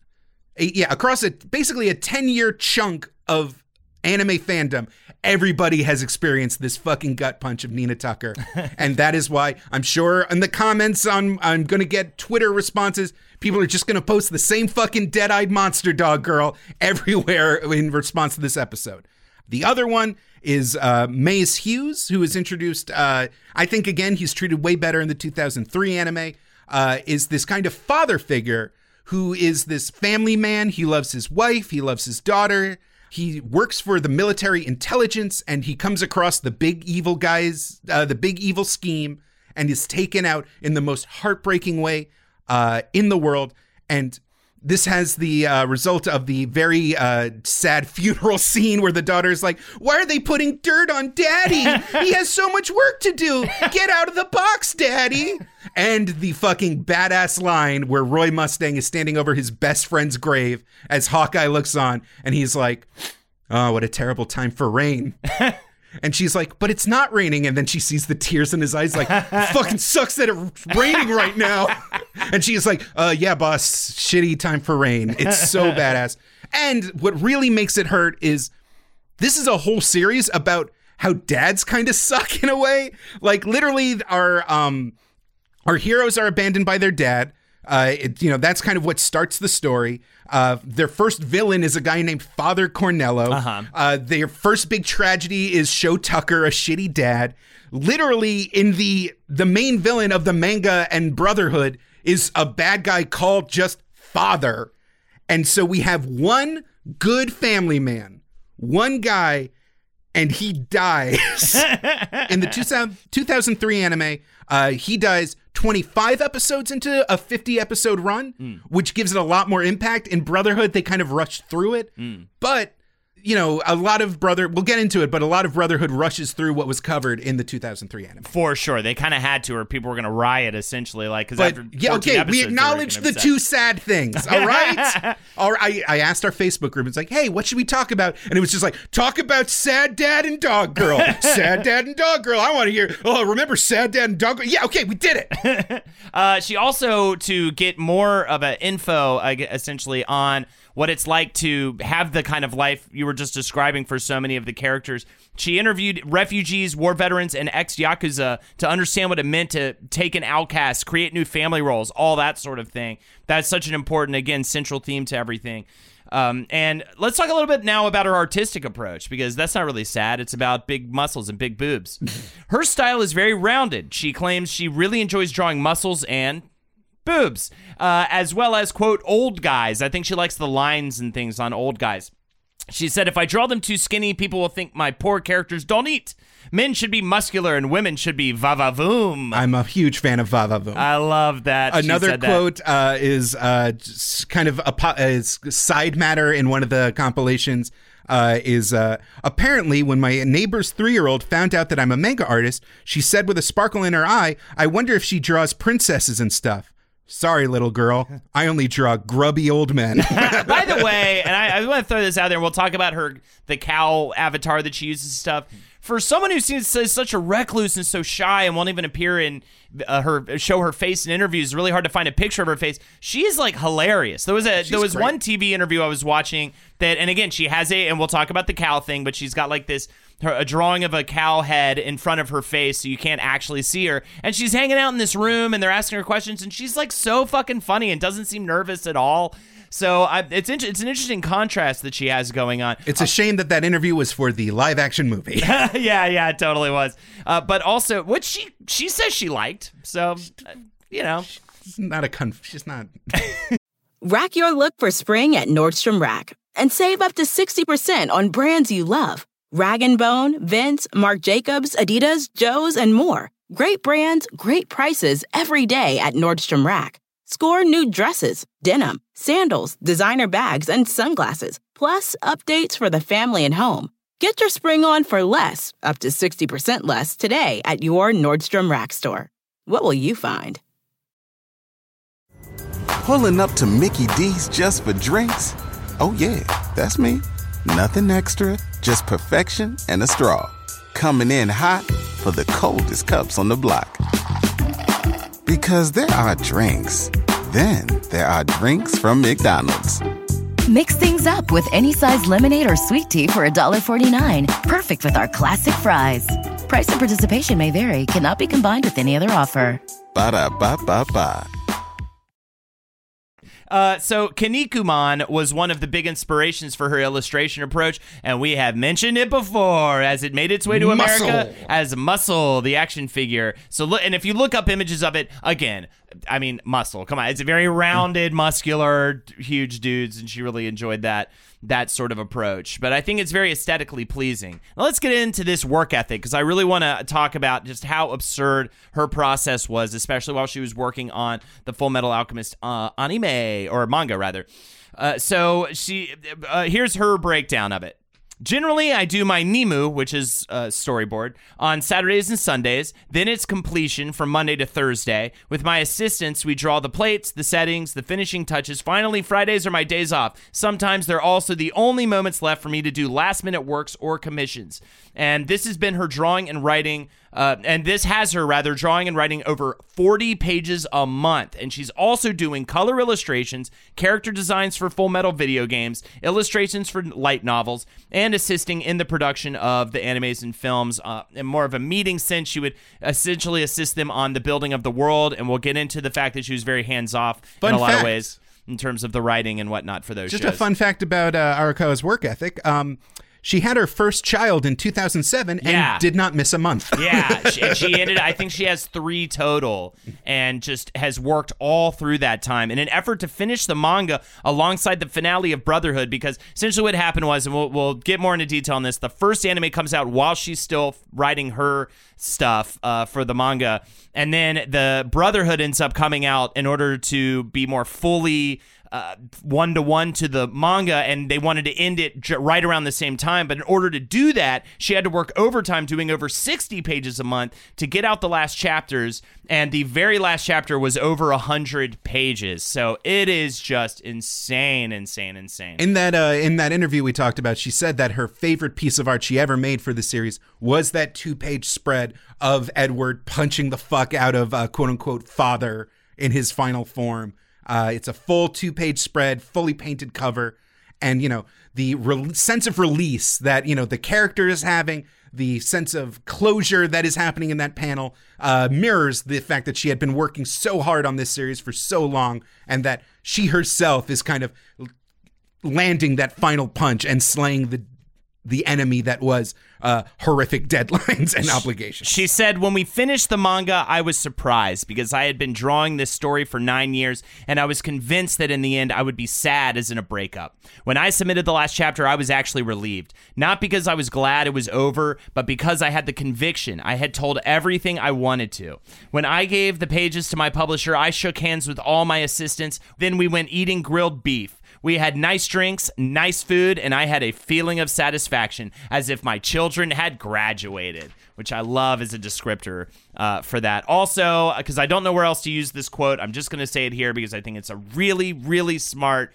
a, yeah, across a basically a 10 year chunk of anime fandom, everybody has experienced this fucking gut punch of Nina Tucker. and that is why I'm sure in the comments on I'm going to get Twitter responses. People are just going to post the same fucking dead eyed monster dog girl everywhere in response to this episode. The other one is uh, Maes Hughes, who is introduced. Uh, I think, again, he's treated way better in the 2003 anime. Uh, is this kind of father figure who is this family man. He loves his wife, he loves his daughter. He works for the military intelligence and he comes across the big evil guys, uh, the big evil scheme, and is taken out in the most heartbreaking way uh, in the world. And this has the uh, result of the very uh, sad funeral scene where the daughter's like, Why are they putting dirt on daddy? He has so much work to do. Get out of the box, daddy. And the fucking badass line where Roy Mustang is standing over his best friend's grave as Hawkeye looks on and he's like, Oh, what a terrible time for rain. And she's like, but it's not raining. And then she sees the tears in his eyes, like, fucking sucks that it's raining right now. And she's like, uh, yeah, boss, shitty time for rain. It's so badass. And what really makes it hurt is this is a whole series about how dads kind of suck in a way. Like, literally, our, um, our heroes are abandoned by their dad. Uh, it, you know, that's kind of what starts the story. Uh, their first villain is a guy named Father Cornello. Uh-huh. Uh, their first big tragedy is Shou Tucker, a shitty dad. Literally, in the the main villain of the manga and Brotherhood is a bad guy called just Father. And so we have one good family man, one guy, and he dies. in the 2000, 2003 anime, uh, he dies 25 episodes into a 50 episode run, mm. which gives it a lot more impact. In Brotherhood, they kind of rushed through it. Mm. But you know, a lot of brother. We'll get into it, but a lot of Brotherhood rushes through what was covered in the 2003 anime. For sure, they kind of had to, or people were going to riot essentially. Like, because after yeah, okay, we episodes, were acknowledge the upset. two sad things. All right, all right. I, I asked our Facebook group. It's like, hey, what should we talk about? And it was just like, talk about sad dad and dog girl. sad dad and dog girl. I want to hear. Oh, remember sad dad and dog girl? Yeah, okay, we did it. Uh, she also to get more of an info, uh, essentially on what it's like to have the kind of life you were just describing for so many of the characters. She interviewed refugees, war veterans, and ex yakuza to understand what it meant to take an outcast, create new family roles, all that sort of thing. That's such an important, again, central theme to everything. Um, and let's talk a little bit now about her artistic approach because that's not really sad. It's about big muscles and big boobs. her style is very rounded. She claims she really enjoys drawing muscles and boobs, uh, as well as, quote, old guys. I think she likes the lines and things on old guys. She said, if I draw them too skinny, people will think my poor characters don't eat. Men should be muscular and women should be va-va-voom. I'm a huge fan of Vavavoom. I love that. She Another said that. quote uh, is uh, kind of a po- is side matter in one of the compilations. Uh, is uh, apparently when my neighbor's three year old found out that I'm a manga artist, she said with a sparkle in her eye, I wonder if she draws princesses and stuff. Sorry, little girl. I only draw grubby old men. By the way, and I, I want to throw this out there, we'll talk about her, the cow avatar that she uses and stuff. For someone who seems such a recluse and so shy and won't even appear in uh, her show her face in interviews, it's really hard to find a picture of her face. She is like hilarious. There was a there was great. one TV interview I was watching that, and again, she has a, and we'll talk about the cow thing, but she's got like this her, a drawing of a cow head in front of her face, so you can't actually see her, and she's hanging out in this room, and they're asking her questions, and she's like so fucking funny and doesn't seem nervous at all. So I, it's int- it's an interesting contrast that she has going on. it's a shame that that interview was for the live action movie. yeah, yeah, it totally was. Uh, but also, what she she says she liked. So, uh, you know, She's not a conf- she's not. Rack your look for spring at Nordstrom Rack and save up to 60% on brands you love. Rag & Bone, Vince, Marc Jacobs, Adidas, Joe's, and more. Great brands, great prices every day at Nordstrom Rack. Score new dresses, denim, sandals, designer bags, and sunglasses, plus updates for the family and home. Get your spring on for less, up to 60% less, today at your Nordstrom Rack store. What will you find? Pulling up to Mickey D's just for drinks? Oh, yeah, that's me. Nothing extra, just perfection and a straw. Coming in hot for the coldest cups on the block. Because there are drinks, then there are drinks from McDonald's. Mix things up with any size lemonade or sweet tea for $1.49. Perfect with our classic fries. Price and participation may vary, cannot be combined with any other offer. Ba da ba ba ba. Uh, so Kinnikuman was one of the big inspirations for her illustration approach, and we have mentioned it before as it made its way to Muscle. America as Muscle, the action figure. So look, and if you look up images of it again, I mean Muscle. Come on, it's a very rounded, muscular, huge dudes, and she really enjoyed that that sort of approach. But I think it's very aesthetically pleasing. Now let's get into this work ethic because I really want to talk about just how absurd her process was, especially while she was working on the Full Metal Alchemist uh, anime or manga rather. Uh, so she uh, here's her breakdown of it. Generally, I do my Nimu, which is storyboard, on Saturdays and Sundays. Then it's completion from Monday to Thursday. With my assistants, we draw the plates, the settings, the finishing touches. Finally, Fridays are my days off. Sometimes they're also the only moments left for me to do last minute works or commissions. And this has been her drawing and writing. Uh, and this has her rather drawing and writing over 40 pages a month. And she's also doing color illustrations, character designs for full metal video games, illustrations for light novels, and assisting in the production of the animes and films. Uh, in more of a meeting sense, she would essentially assist them on the building of the world. And we'll get into the fact that she was very hands off in a lot of ways in terms of the writing and whatnot for those Just shows. a fun fact about uh, Arakawa's work ethic. Um, she had her first child in 2007 and did not miss a month. Yeah, she, and she ended. I think she has three total, and just has worked all through that time in an effort to finish the manga alongside the finale of Brotherhood. Because essentially, what happened was, and we'll we'll get more into detail on this. The first anime comes out while she's still writing her stuff uh, for the manga, and then the Brotherhood ends up coming out in order to be more fully one to one to the manga, and they wanted to end it j- right around the same time. But in order to do that, she had to work overtime, doing over 60 pages a month to get out the last chapters. And the very last chapter was over 100 pages. So it is just insane, insane, insane. In that uh, in that interview we talked about, she said that her favorite piece of art she ever made for the series was that two page spread of Edward punching the fuck out of uh, quote unquote father in his final form. Uh, it's a full two page spread, fully painted cover, and you know the re- sense of release that you know the character is having. The sense of closure that is happening in that panel uh, mirrors the fact that she had been working so hard on this series for so long, and that she herself is kind of landing that final punch and slaying the the enemy that was uh, horrific deadlines and obligations. She said, When we finished the manga, I was surprised because I had been drawing this story for nine years and I was convinced that in the end I would be sad as in a breakup. When I submitted the last chapter, I was actually relieved. Not because I was glad it was over, but because I had the conviction. I had told everything I wanted to. When I gave the pages to my publisher, I shook hands with all my assistants. Then we went eating grilled beef. We had nice drinks, nice food, and I had a feeling of satisfaction as if my children had graduated, which I love as a descriptor uh, for that. Also, because I don't know where else to use this quote, I'm just going to say it here because I think it's a really, really smart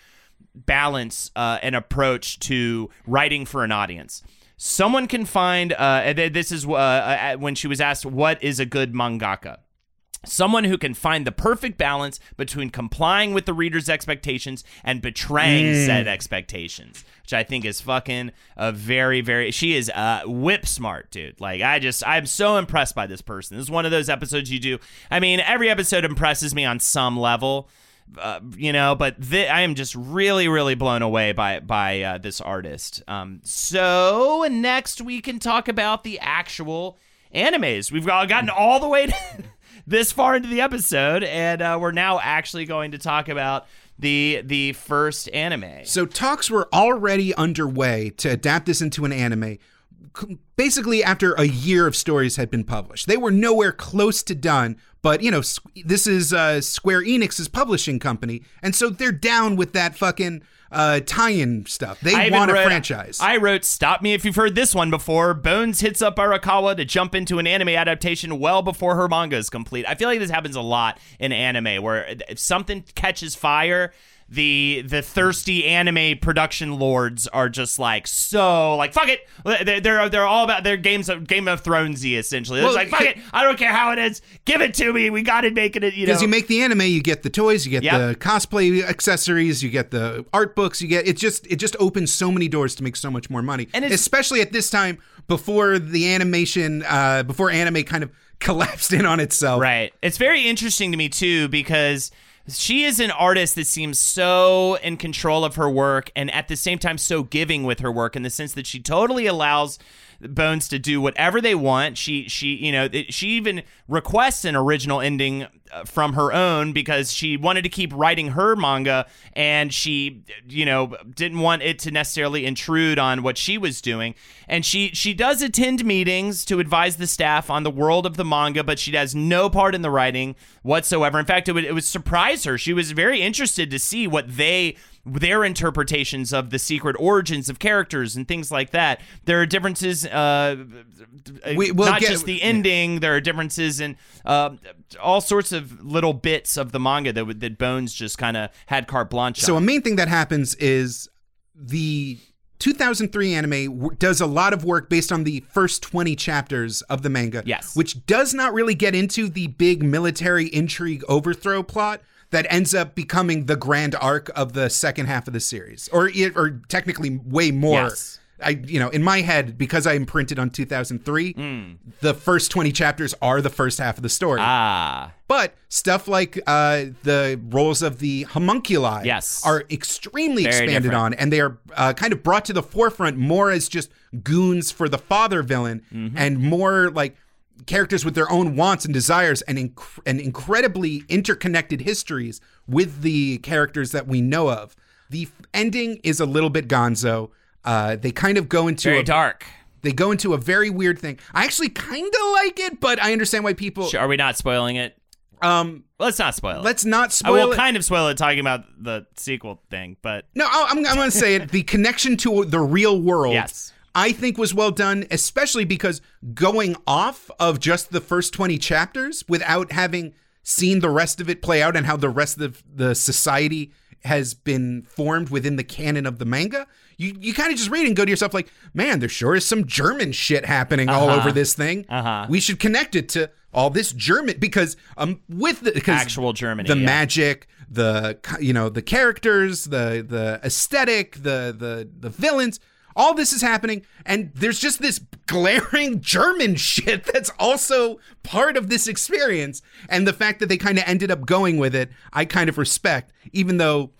balance uh, and approach to writing for an audience. Someone can find, uh, this is uh, uh, when she was asked, What is a good mangaka? Someone who can find the perfect balance between complying with the reader's expectations and betraying Mm. said expectations, which I think is fucking a very, very. She is uh, whip smart, dude. Like I just, I'm so impressed by this person. This is one of those episodes you do. I mean, every episode impresses me on some level. Uh, you know, but thi- I am just really, really blown away by by uh, this artist. Um, so next we can talk about the actual animes. We've got, gotten all the way to this far into the episode, and uh, we're now actually going to talk about the the first anime. So talks were already underway to adapt this into an anime. Basically, after a year of stories had been published, they were nowhere close to done. But you know, this is uh, Square Enix's publishing company, and so they're down with that fucking uh, tie-in stuff. They want a wrote- franchise. I wrote, "Stop me if you've heard this one before." Bones hits up Arakawa to jump into an anime adaptation well before her manga is complete. I feel like this happens a lot in anime, where if something catches fire. The the thirsty anime production lords are just like so like fuck it they're they're, they're all about their games of Game of Thronesy essentially. It's Well, like fuck it I don't care how it is give it to me we got to make it you know Because you make the anime, you get the toys, you get Yep. the cosplay accessories, you get the art books, you get it. Just it just opens so many doors to make so much more money, And it's- especially at this time before the animation, uh, before anime kind of collapsed in on itself. Right. It's very interesting to me too because she is an artist that seems so in control of her work and at the same time so giving with her work in the sense that she totally allows Bones to do whatever they want. She she you know she even requests an original ending uh, from her own because she wanted to keep writing her manga and she you know didn't want it to necessarily intrude on what she was doing. And she she does attend meetings to advise the staff on the world of the manga, but she has no part in the writing whatsoever. In fact, it would it would surprise her. She was very interested to see what they their interpretations of the secret origins of characters and things like that. There are differences, uh, We- we'll not get- just the ending. There are differences in uh, all sorts of little bits of the manga that that Bones just kind of had carte blanche. So a main thing that happens is the 2003 anime w- does a lot of work based on the first 20 chapters of the manga. Yes. Which does not really get into the big military intrigue overthrow plot that ends up becoming the grand arc of the second half of the series, or or technically way more. Yes. I, you know, in my head, because I imprinted on 2003, the first 20 chapters are the first half of the story. ah, But stuff like uh, the roles of the homunculi Yes. are extremely Very expanded different. on, and they are uh, kind of brought to the forefront more as just goons for the father villain, Mm-hmm. and more like characters with their own wants and desires, and inc- and incredibly interconnected histories with the characters that we know of. The f- ending is a little bit gonzo. Uh, they kind of go into very a, dark. They go into a very weird thing. I actually kind of like it, but I understand why people. Are we not spoiling it? Um, Let's not spoil it. let's not I spoil will it. kind of spoil it talking about the sequel thing, but No, I'm, I'm going to say it. The connection to the real world, Yes. I think was well done, especially because going off of just the first 20 chapters without having seen the rest of it play out and how the rest of the society has been formed within the canon of the manga, you, you kind of just read and go to yourself like, man, there sure is some German shit happening all over this thing. Uh-huh. We should connect it to all this German because um with the Actual Germany, the yeah. magic, the you know the characters, the the aesthetic, the the the villains. All this is happening, and there's just this glaring German shit that's also part of this experience. And the fact that they kind of ended up going with it, I kind of respect, even though.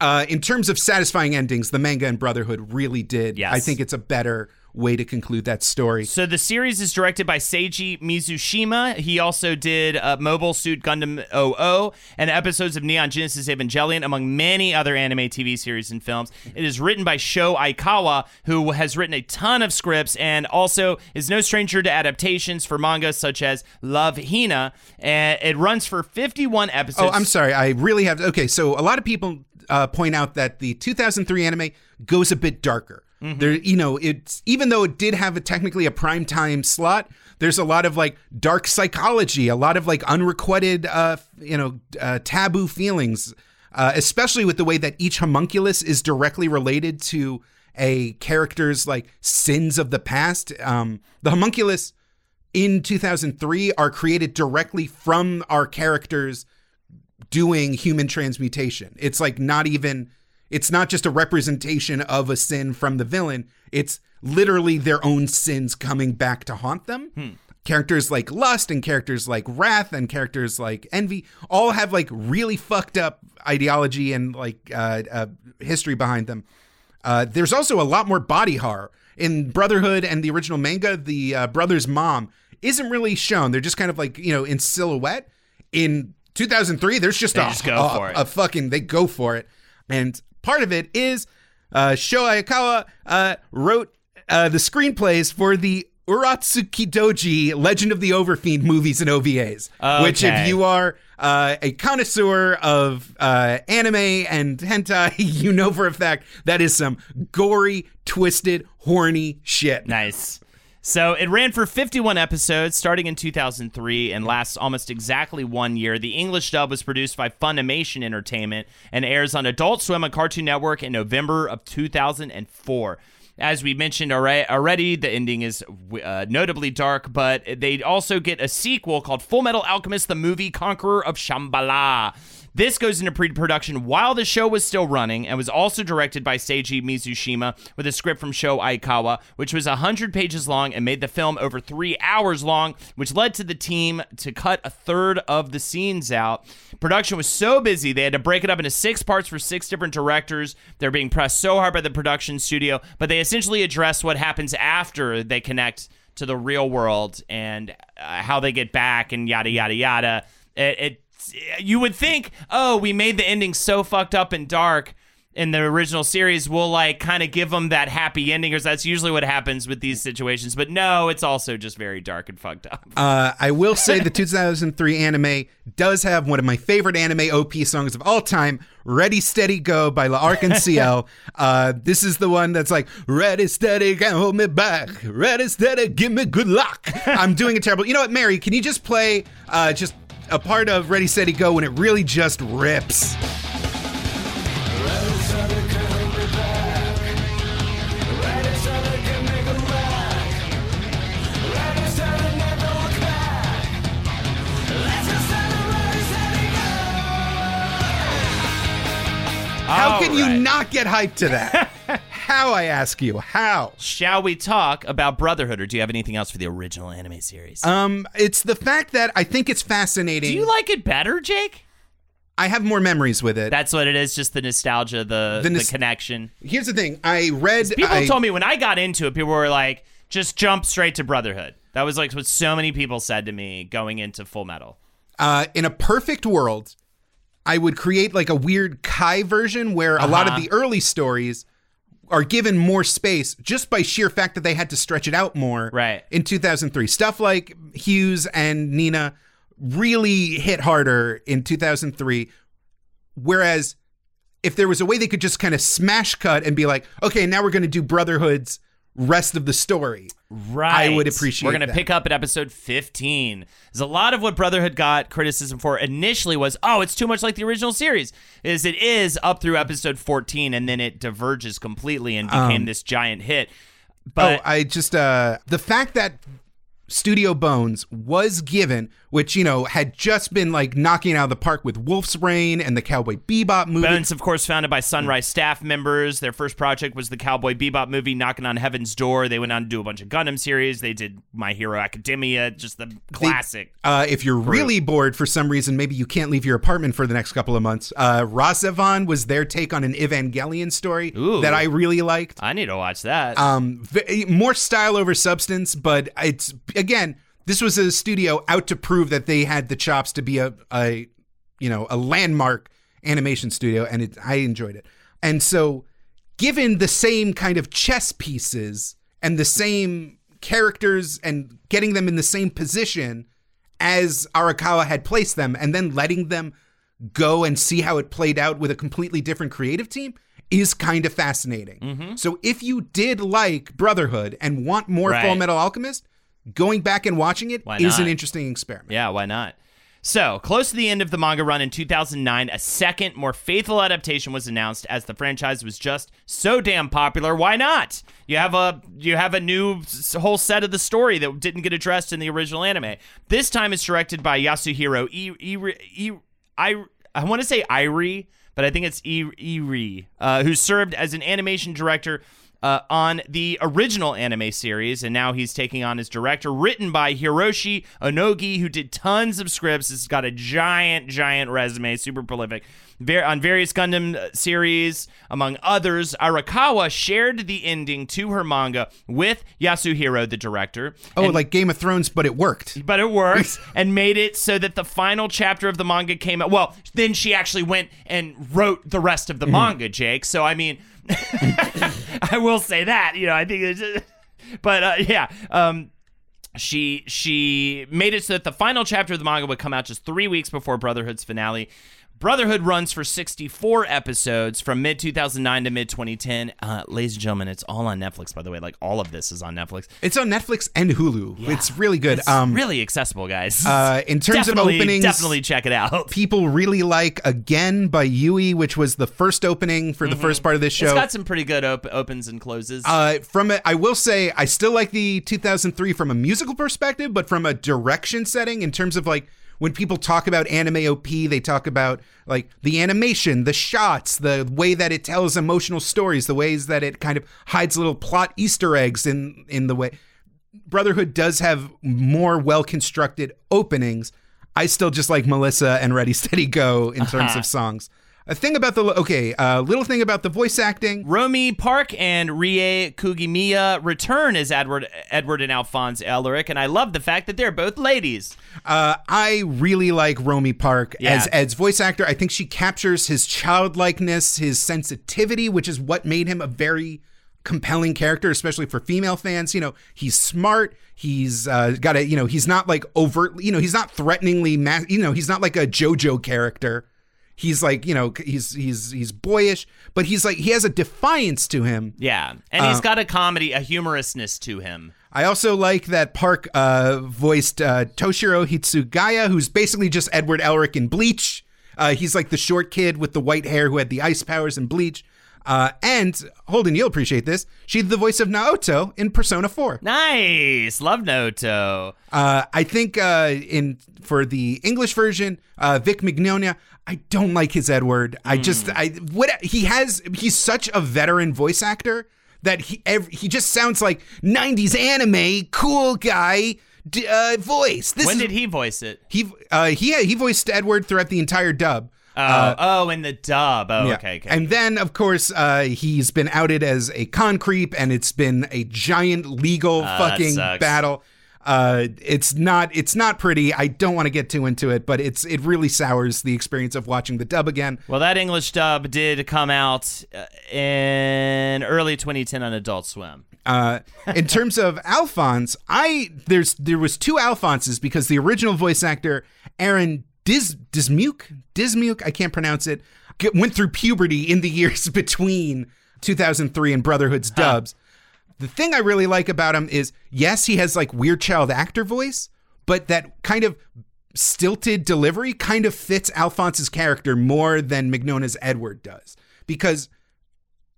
Uh, in terms of satisfying endings, the manga and Brotherhood really did. Yes. I think it's a better way to conclude that story. So the series is directed by Seiji Mizushima. He also did uh, Mobile Suit Gundam 00 and episodes of Neon Genesis Evangelion, among many other anime TV series and films. It is written by Sho Aikawa, who has written a ton of scripts and also is no stranger to adaptations for manga such as Love Hina. And it runs for 51 episodes. Oh, I'm sorry. I really have. Okay, so a lot of people uh, point out that the 2003 anime goes a bit darker. There, you know, it's even though it did have a technically a prime time slot. There's a lot of like dark psychology, a lot of like unrequited, uh, you know, uh, taboo feelings, uh, especially with the way that each homunculus is directly related to a character's like sins of the past. Um, the homunculus in 2003 are created directly from our characters doing human transmutation. It's like not even it's not just a representation of a sin from the villain. It's literally their own sins coming back to haunt them. Characters like lust and characters like wrath and characters like envy all have like really fucked up ideology and like uh, uh, history behind them. Uh, there's also a lot more body horror in Brotherhood and the original manga. The uh, brother's mom isn't really shown. They're just kind of like you know in silhouette. In 2003, there's just They a, just a- a fucking they go for it, and part of it is uh, Sho Aikawa uh, wrote uh, the screenplays for the Urotsukidoji Legend of the Overfiend movies and OVAs. Which, if you are uh, a connoisseur of uh, anime and hentai, you know for a fact that is some gory, twisted, horny shit. Nice. So it ran for 51 episodes starting in 2003 and lasts almost exactly one year. The English dub was produced by Funimation Entertainment and airs on Adult Swim on Cartoon Network in November of 2004. As we mentioned already, the ending is uh, notably dark, but they also get a sequel called Full Metal Alchemist, the movie Conqueror of Shambhala. This goes into pre-production while the show was still running and was also directed by Seiji Mizushima with a script from Sho Aikawa, which was 100 pages long and made the film over three hours long, which led to the team to cut a third of the scenes out. Production was so busy, they had to break it up into six parts for six different directors. They're being pressed so hard by the production studio, but they essentially address what happens after they connect to the real world and uh, how they get back and yada, yada, yada. It, it you would think, oh, we made the ending so fucked up and dark in the original series, we'll like kind of give them that happy ending, because that's usually what happens with these situations. But no, it's also just very dark and fucked up. Uh, I will say the 2003 anime does have one of my favorite anime OP songs of all time, Ready Steady Go by L'Arc-en-Ciel. uh, this is the one that's like, Ready Steady, can't hold me back. Ready Steady, give me good luck. I'm doing a terrible. You know what, Mary, can you just play uh, just a part of Ready Steady Go when it really just rips? How All can you not get hyped to that? How, I ask you, how? Shall we talk about Brotherhood, or do you have anything else for the original anime series? Um, it's the fact that I think it's fascinating. do you like it better, Jake? I have more memories with it. That's what it is, just the nostalgia, the The the, connection. Here's the thing. I read. People I, told me when I got into it, people were like, just jump straight to Brotherhood. That was like what so many people said to me going into Full Metal. uh, in a perfect world, I would create like a weird Kai version where a lot of Uh-huh. the early stories are given more space just by sheer fact that they had to stretch it out more. Right. In 2003, stuff like Hughes and Nina really hit harder in 2003. Whereas if there was a way they could just kind of smash cut and be like, okay, now we're going to do Brotherhood's rest of the story. Right. I would appreciate We're going to pick up at episode 15. There's a lot of what Brotherhood got criticism for initially was, oh, it's too much like the original series. Is it is up through episode 14 and then it diverges completely and became this giant hit. But oh, I just uh the fact that Studio Bones was given, which you know had just been like knocking out of the park with Wolf's Rain and the Cowboy Bebop movie. Bones, of course, founded by Sunrise staff members. Their first project was the Cowboy Bebop movie, Knocking on Heaven's Door. They went on to do a bunch of Gundam series. They did My Hero Academia, just the classic. Uh, if you're really bored for some reason, maybe you can't leave your apartment for the next couple of months. Uh, was their take on an Evangelion story Ooh. that I really liked. I need to watch that. Um, v- more style over substance, but it's again, this was a studio out to prove that they had the chops to be a, a you know, a landmark animation studio, and it, I enjoyed it. And so, given the same kind of chess pieces and the same characters and getting them in the same position as Arakawa had placed them, and then letting them go and see how it played out with a completely different creative team is kind of fascinating. Mm-hmm. So if you did like Brotherhood and want more Right. Full Metal Alchemist, going back and watching it is an interesting experiment. Yeah, why not? So, close to the end of the manga run in 2009, a second, more faithful adaptation was announced as the franchise was just so damn popular. Why not? You have a you have a new whole set of the story that didn't get addressed in the original anime. This time it's directed by Yasuhiro I I I, I, want to say Irie, but I think it's Irie, uh, who served as an animation director uh, on the original anime series, and now he's taking on as director, written by Hiroshi Onogi, who did tons of scripts. Has got a giant, giant resume, super prolific. On various Gundam uh, series, among others, Arakawa shared the ending to her manga with Yasuhiro, the director. Oh, and- like Game of Thrones, but it worked. but it worked and made it so that the final chapter of the manga came out. Well, then she actually went and wrote the rest of the manga, Jake. So I mean, I will say that you know I think, it's, but uh, yeah. Um, she she made it so that the final chapter of the manga would come out just three weeks before Brotherhood's finale. Brotherhood runs for 64 episodes from mid 2009 to mid 2010. Uh, ladies and gentlemen, it's all on Netflix, by the way. Like all of this is on Netflix. It's on Netflix and Hulu. It's really good. It's um, really accessible, guys. uh, in terms definitely, of openings, definitely check it out. people really like Again by Yui, which was the first opening for the first part of this show. Mm-hmm. It's got some pretty good op- opens and closes. Uh, from it, I will say, I still like the 2003 from a musical perspective, but from a direction setting, in terms of like when people talk about anime OP, they talk about like the animation, the shots, the way that it tells emotional stories, the ways that it kind of hides little plot Easter eggs in in the way. Brotherhood does have more well constructed openings. I still just like Melissa and Ready Steady Go in terms uh-huh. of songs. A thing about the okay, a little thing about the voice acting. Romi Park and Rie Kugimiya return as Edward Edward and Alphonse Elric, and I love the fact that they're both ladies. Uh, I really like Romi Park Yeah. as Ed's voice actor. I think she captures his childlikeness, his sensitivity, which is what made him a very compelling character, especially for female fans. You know, he's smart. He's uh, got a you know he's not like overtly you know he's not threateningly ma- you know he's not like a JoJo character. He's like you know he's he's he's boyish, but he's like he has a defiance to him. Yeah, and Uh, he's got a comedy, a humorousness to him. I also like that Park uh, voiced uh, Toshiro Hitsugaya, who's basically just Edward Elric in Bleach. Uh, he's like the short kid with the white hair who had the ice powers in Bleach. Uh, and Holden, you'll appreciate this. She's the voice of Naoto in Persona 4. Nice, love Naoto. Uh, I think uh, in for the English version, uh, Vic Mignogna. I don't like his Edward. I just I what he has. He's such a veteran voice actor that he ev- he just sounds like '90s anime cool guy uh, voice. This When did he voice it? he uh, he he voiced Edward throughout the entire dub. Oh, oh, in the dub. Oh, Yeah. okay, okay. And then, of course, uh, he's been outed as a con creep, and it's been a giant legal that fucking battle. Uh, it's not it's not pretty. I don't want to get too into it, but it's it really sours the experience of watching the dub again. Well, that English dub did come out uh, in early 2010 on Adult Swim. Uh, in terms of Alphonse, I there's there was two Alphonses because the original voice actor Aaron Dis Dismuke Dismuke I can't pronounce it went through puberty in the years between 2003 and Brotherhood's dubs. The thing I really like about him is yes, he has like weird child actor voice, but that kind of stilted delivery kind of fits Alphonse's character more than Mignogna's Edward does because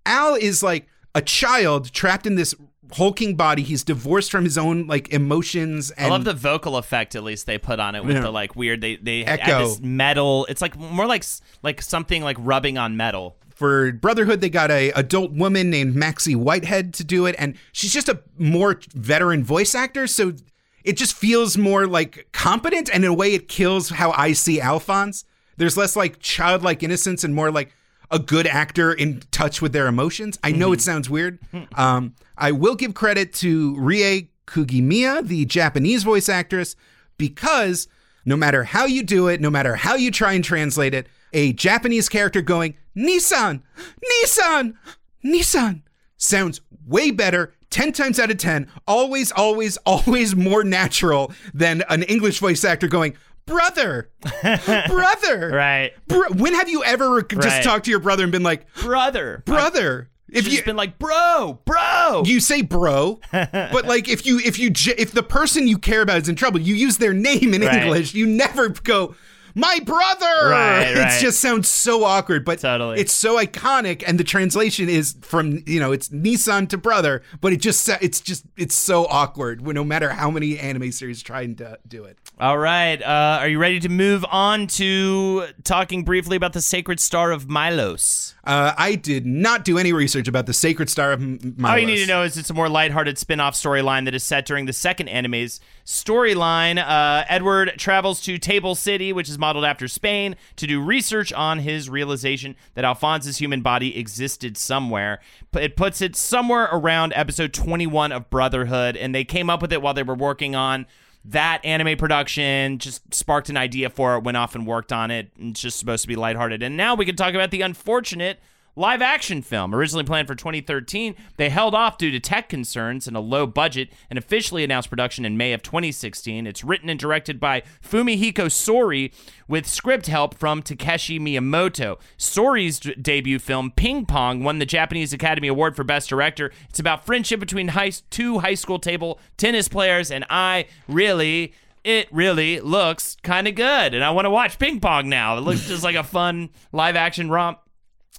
Al is like a child trapped in this hulking body. He's divorced from his own like emotions. And I love the vocal effect at least they put on it with Yeah. the like weird they they add Echo. this metal. It's like more like like something like rubbing on metal. For Brotherhood, they got a adult woman named Maxey Whitehead to do it, and she's just a more veteran voice actor, so it just feels more like competent, and in a way, it kills how I see Alphonse. There's less like childlike innocence and more like a good actor in touch with their emotions. I know it sounds weird. Um, I will give credit to Rie Kugimiya, the Japanese voice actress, because no matter how you do it, no matter how you try and translate it, a Japanese character going, Nii-san, Nii-san, Nii-san sounds way better 10 times out of 10, always, always, always more natural than an English voice actor going, brother, brother. Right. Bro- when have you ever just Right. talked to your brother and been like, Brother. brother? If If you've you been like, bro, bro. you say bro, but like if you if you if the person you care about is in trouble, you use their name in Right. English. You never go my brother. Right, It just sounds so awkward, but Totally. it's so iconic, and the translation is from you know it's Nii-san to brother, but it just it's just it's so awkward. No matter how many anime series try and uh, do it. All right. Uh, are you ready to move on to talking briefly about the sacred star of Milos? Uh, I did not do any research about the Sacred Star of M- Milos. All you need to know is it's a more lighthearted spin off storyline that is set during the second anime's storyline. Uh, Edward travels to Table City, which is modeled after Spain, to do research on his realization that Alphonse's human body existed somewhere. It puts it somewhere around episode 21 of Brotherhood, and they came up with it while they were working on that anime production just sparked an idea for it went off and worked on it it's just supposed to be lighthearted. And now we can talk about the unfortunate live action film originally planned for 2013 they held off due to tech concerns and a low budget and officially announced production in may of 2016 it's written and directed by fumihiko sori with script help from takeshi miyamoto. Sori's d- debut film ping pong won the japanese academy award for best director. It's about friendship between high, two high school table tennis players and i really it really looks kind of good. And i want to watch ping pong now. It looks just like a fun live action romp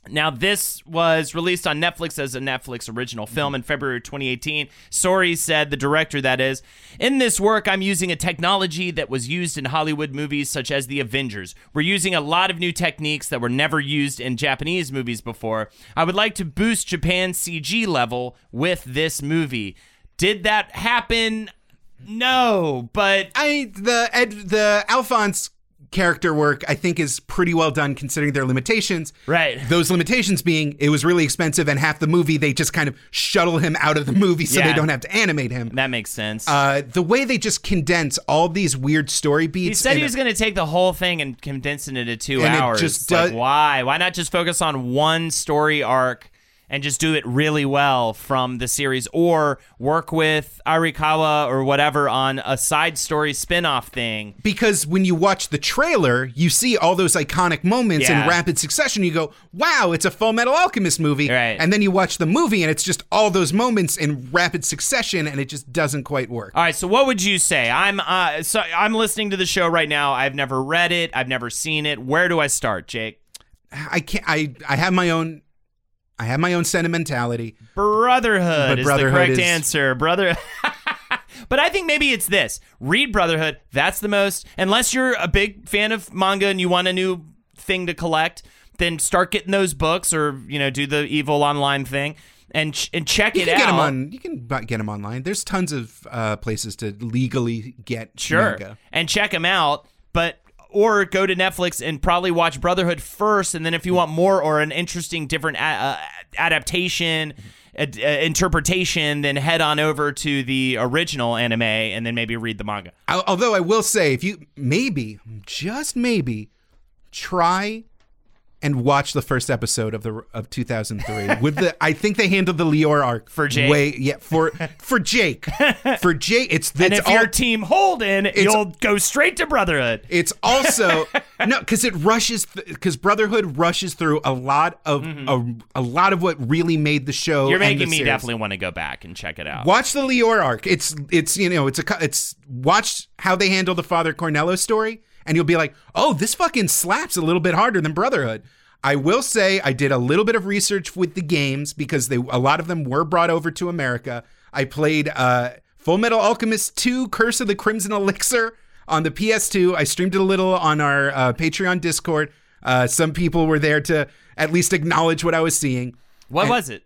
now, this was released on Netflix as a Netflix original mm-hmm. film in February 2018. Sori said, the director that is, in this work, I'm using a technology that was used in Hollywood movies such as The Avengers. We're using a lot of new techniques that were never used in Japanese movies before. I would like to boost Japan's CG level with this movie. Did that happen? No, but I the Ed the Alphonse character work I think is pretty well done considering their limitations. Right. Those limitations being it was really expensive and half the movie they just kind of shuttle him out of the movie so Yeah. they don't have to animate him. that makes sense. Uh, the way they just condense all these weird story beats. He said he was going to take the whole thing and condense it into two And it hours. just It's like, why? Why not just focus on one story arc and just do it really well from the series, or work with Arakawa or whatever on a side story spin-off thing? because when you watch the trailer, you see all those iconic moments Yeah. in rapid succession. You go, "Wow, it's a Full Metal Alchemist movie!" Right. And then you watch the movie, and it's just all those moments in rapid succession, and it just doesn't quite work. All right, so what would you say? I'm uh, so I'm listening to the show right now. I've never read it. I've never seen it. Where do I start, Jake? I can't. I I have my own. I have my own sentimentality. Brotherhood But is the correct is- answer. Brother. but I think maybe it's this. Read Brotherhood. That's the most. Unless you're a big fan of manga and you want a new thing to collect, then start getting those books or you know do the evil online thing and ch- and check You it can out. get them on. You can get them online. There's tons of uh, places to legally get sure manga. and check them out but or go to netflix and probably watch brotherhood first and then if you want more or an interesting different a- uh, adaptation uh, uh, interpretation, then head on over to the original anime and then maybe read the manga. Although I will say, if you maybe, just maybe, try and watch the first episode of the of 2003 with the I think they handled the Lior arc For Jake? Way, yeah, for for Jake, for Jake. It's And it's if all, you're Team Holden, you'll go straight to Brotherhood. It's also no, because it rushes because Brotherhood rushes through a lot of a, a lot of what really made the show. Mm-hmm. You're and the making me series. definitely want to go back and check it out. watch the Lior arc. It's it's you know it's a it's watch how they handle the Father Cornello story, and you'll be like, oh, this fucking slaps a little bit harder than Brotherhood. I will say I did a little bit of research with the games because they a lot of them were brought over to America. I played uh, Full Metal Alchemist 2: Curse of the Crimson Elixir on the PS2. I streamed it a little on our uh, Patreon Discord. Uh, some people were there to at least acknowledge what I was seeing. What was it?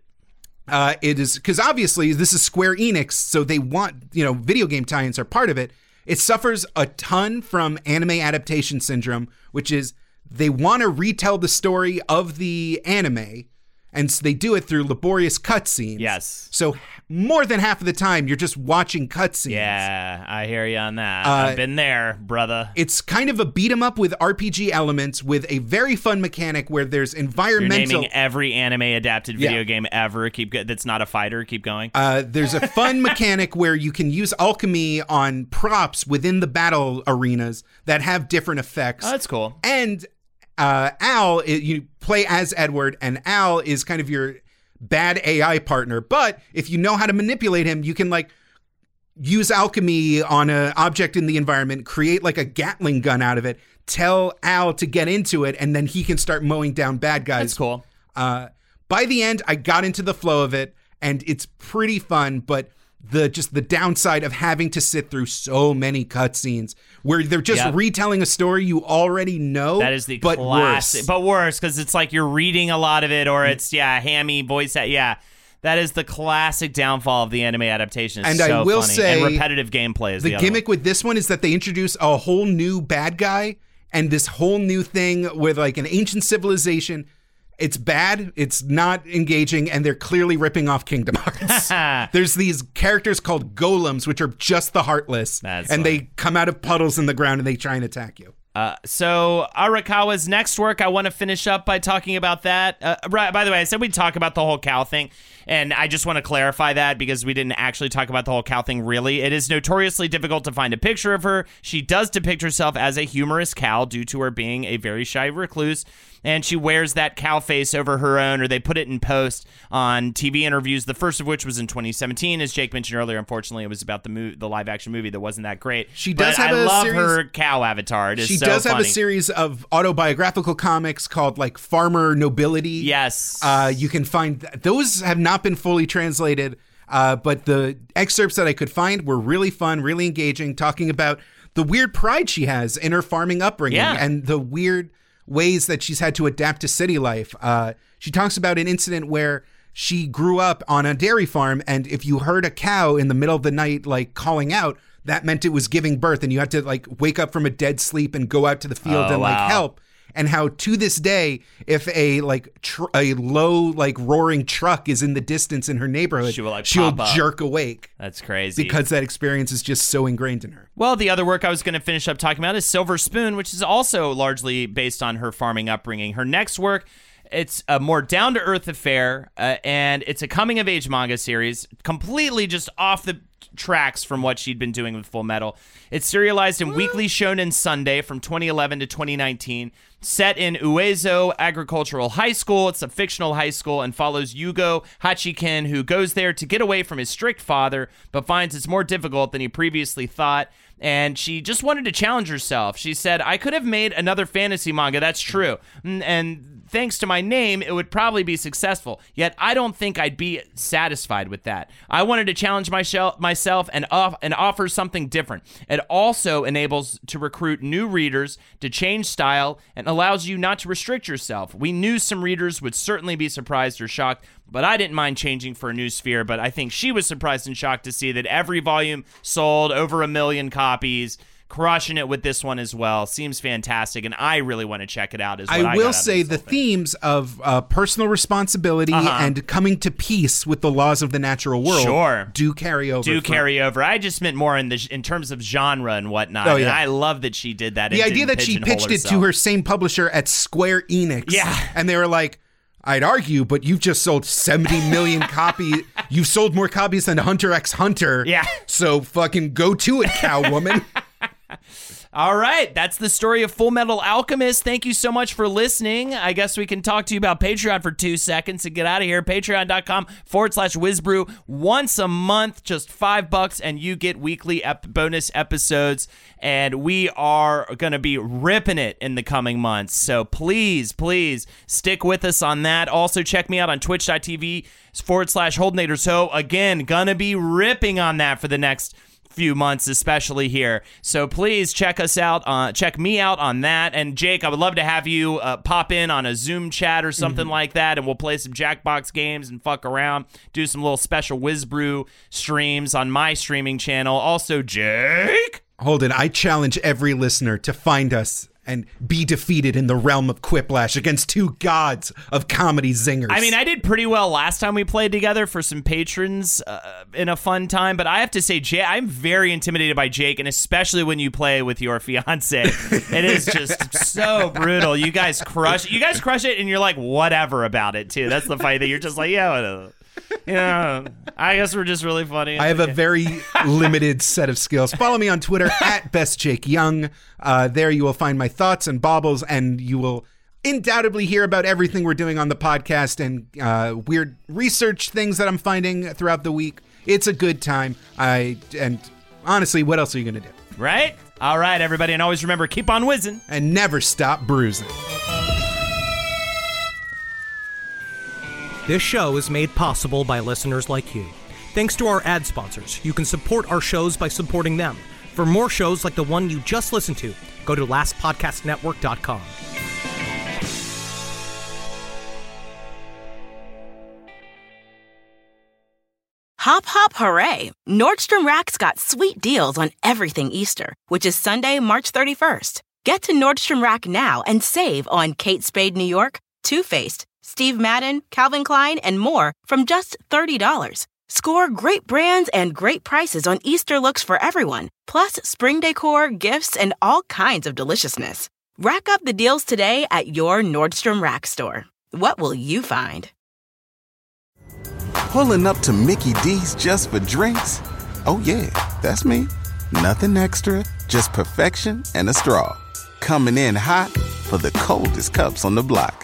Uh, it is because obviously this is Square Enix, so they want you know video game tie-ins are part of it. It suffers a ton from anime adaptation syndrome, which is they want to retell the story of the anime, and so they do it through laborious cutscenes. Yes. So more than half of the time, you're just watching cutscenes. Yeah, I hear you on that. Uh, I've been there, brother. It's kind of a beat 'em up with RPG elements, with a very fun mechanic where there's You're environmental. naming every anime adapted video Yeah. game ever. Keep that's not a fighter. Keep going. Uh, there's a fun mechanic where you can use alchemy on props within the battle arenas that have different effects. oh, that's cool. and uh, Al, you play as Edward, and Al is kind of your bad AI partner. But if you know how to manipulate him, you can like use alchemy on an object in the environment, create like a Gatling gun out of it, tell Al to get into it, and then he can start mowing down bad guys. That's cool. Uh, by the end, I got into the flow of it, and it's pretty fun. But the just the downside of having to sit through so many cutscenes where they're just Yep. retelling a story you already know. That is the but classic, worse. but worse because it's like you're reading a lot of it, or mm. it's yeah, hammy voice. Yeah, that is the classic downfall of the anime adaptation. It's And I so will funny. say, and repetitive gameplay is the, the gimmick with this one is that they introduce a whole new bad guy and this whole new thing with like an ancient civilization. It's bad. It's not engaging, and they're clearly ripping off Kingdom Hearts. There's these characters called golems, which are just the heartless, That's and funny. they come out of puddles in the ground and they try and attack you. Uh, so Arakawa's next work, I want to finish up by talking about that. Uh, right, by the way, I said we'd talk about the whole cow thing, and I just want to clarify that because we didn't actually talk about the whole cow thing. Really, it is notoriously difficult to find a picture of her. She does depict herself as a humorous cow due to her being a very shy recluse. And she wears that cow face over her own, or they put it in post on TV interviews. The first of which was in 2017, as Jake mentioned earlier. Unfortunately, it was about the mo- the live action movie that wasn't that great. She does But have I a love series- her cow avatar. It is She so does have a series of autobiographical comics called like Farmer Nobility. Yes. Uh, you can find those have not been fully translated, uh, but the excerpts that I could find were really fun, really engaging, talking about the weird pride she has in her farming upbringing Yeah. and the weird ways that she's had to adapt to city life. Uh, she talks about an incident where she grew up on a dairy farm, and if you heard a cow in the middle of the night like calling out, that meant it was giving birth, and you had to like wake up from a dead sleep and go out to the field Oh, and like help and how to this day if a like tr- a low like roaring truck is in the distance in her neighborhood She will, like, she'll jerk awake That's crazy. because that experience is just so ingrained in her well, the other work I was going to finish up talking about is Silver Spoon, which is also largely based on her farming upbringing. Her next work, it's a more down to earth affair, uh, and it's a coming of age manga series, completely just off the tracks from what she'd been doing with Full Metal. It's serialized in Weekly Shonen Sunday from 2011 to 2019. Set in Uezo Agricultural High School, it's a fictional high school and follows Yugo Hachiken, who goes there to get away from his strict father, but finds it's more difficult than he previously thought. And she just wanted to challenge herself. She said, I could have made another fantasy manga, that's true. And thanks to my name, it would probably be successful. Yet I don't think I'd be satisfied with that. I wanted to challenge myself, myself and off, and offer something different. It also enables to recruit new readers, to change style, and allows you not to restrict yourself. We knew some readers would certainly be surprised or shocked, but I didn't mind changing for a new sphere. But I think she was surprised and shocked to see that every volume sold over a million copies. crushing it with this one as well. Seems fantastic, and I really want to check it out. As well. I will say the themes of uh, personal responsibility Uh-huh. and coming to peace with the laws of the natural world Sure. do carry over. do from- carry over. I just meant more in the in terms of genre and whatnot. Oh, And yeah. I love that she did that. The idea that she pitched it to her same publisher at Square Enix. Yeah. And they were like, I'd argue, but you've just sold 70 million copies. You've sold more copies than Hunter x Hunter. Yeah. So fucking go to it, cowwoman. All right, that's the story of Full Metal Alchemist. Thank you so much for listening. I guess we can talk to you about Patreon for two seconds and get out of here. Patreon.com forward slash Wizbrew. Once a month, just five bucks, and you get weekly ep- bonus episodes. And we are going to be ripping it in the coming months. So please, please stick with us on that. Also, check me out on twitch.tv forward slash Holdnator. So, again, gonna be ripping on that for the next few months, especially here. So please check us out. Uh, check me out on that. And Jake, I would love to have you uh, pop in on a Zoom chat or something like that, and we'll play some Jackbox games and fuck around. Do some little special Whizbrew streams on my streaming channel. Also, Jake. Hold Holden, I challenge every listener to find us and be defeated in the realm of Quiplash against two gods of comedy zingers. I mean, I did pretty well last time we played together for some patrons uh, in a fun time, but I have to say, Jay, I'm very intimidated by Jake, and especially when you play with your fiance. it is just so brutal. You guys crush. You guys crush it, and you're like whatever about it too. That's the fight that you're just like, yeah, whatever. Yeah, I guess we're just really funny. I have a very limited set of skills. Follow me on Twitter at best bestjakeyoung. Uh, there you will find my thoughts and baubles, and you will undoubtedly hear about everything we're doing on the podcast and uh, weird research things that I'm finding throughout the week. It's a good time. I and honestly, what else are you gonna do? right. All right, everybody, and always remember, keep on whizzing. And never stop bruising. This show is made possible by listeners like you. Thanks to our ad sponsors, you can support our shows by supporting them. For more shows like the one you just listened to, go to lastpodcastnetwork.com. Hop, hop, hooray! Nordstrom Rack's got sweet deals on everything Easter, which is Sunday, March 31st. Get to Nordstrom Rack now and save on Kate Spade New York, Too Faced, Steve Madden, Calvin Klein, and more from just $30. Score great brands and great prices on Easter looks for everyone, plus spring decor, gifts, and all kinds of deliciousness. Rack up the deals today at your Nordstrom Rack store. What will you find? Pulling up to Mickey D's just for drinks? Oh, yeah, that's me. Nothing extra, just perfection and a straw. Coming in hot for the coldest cups on the block.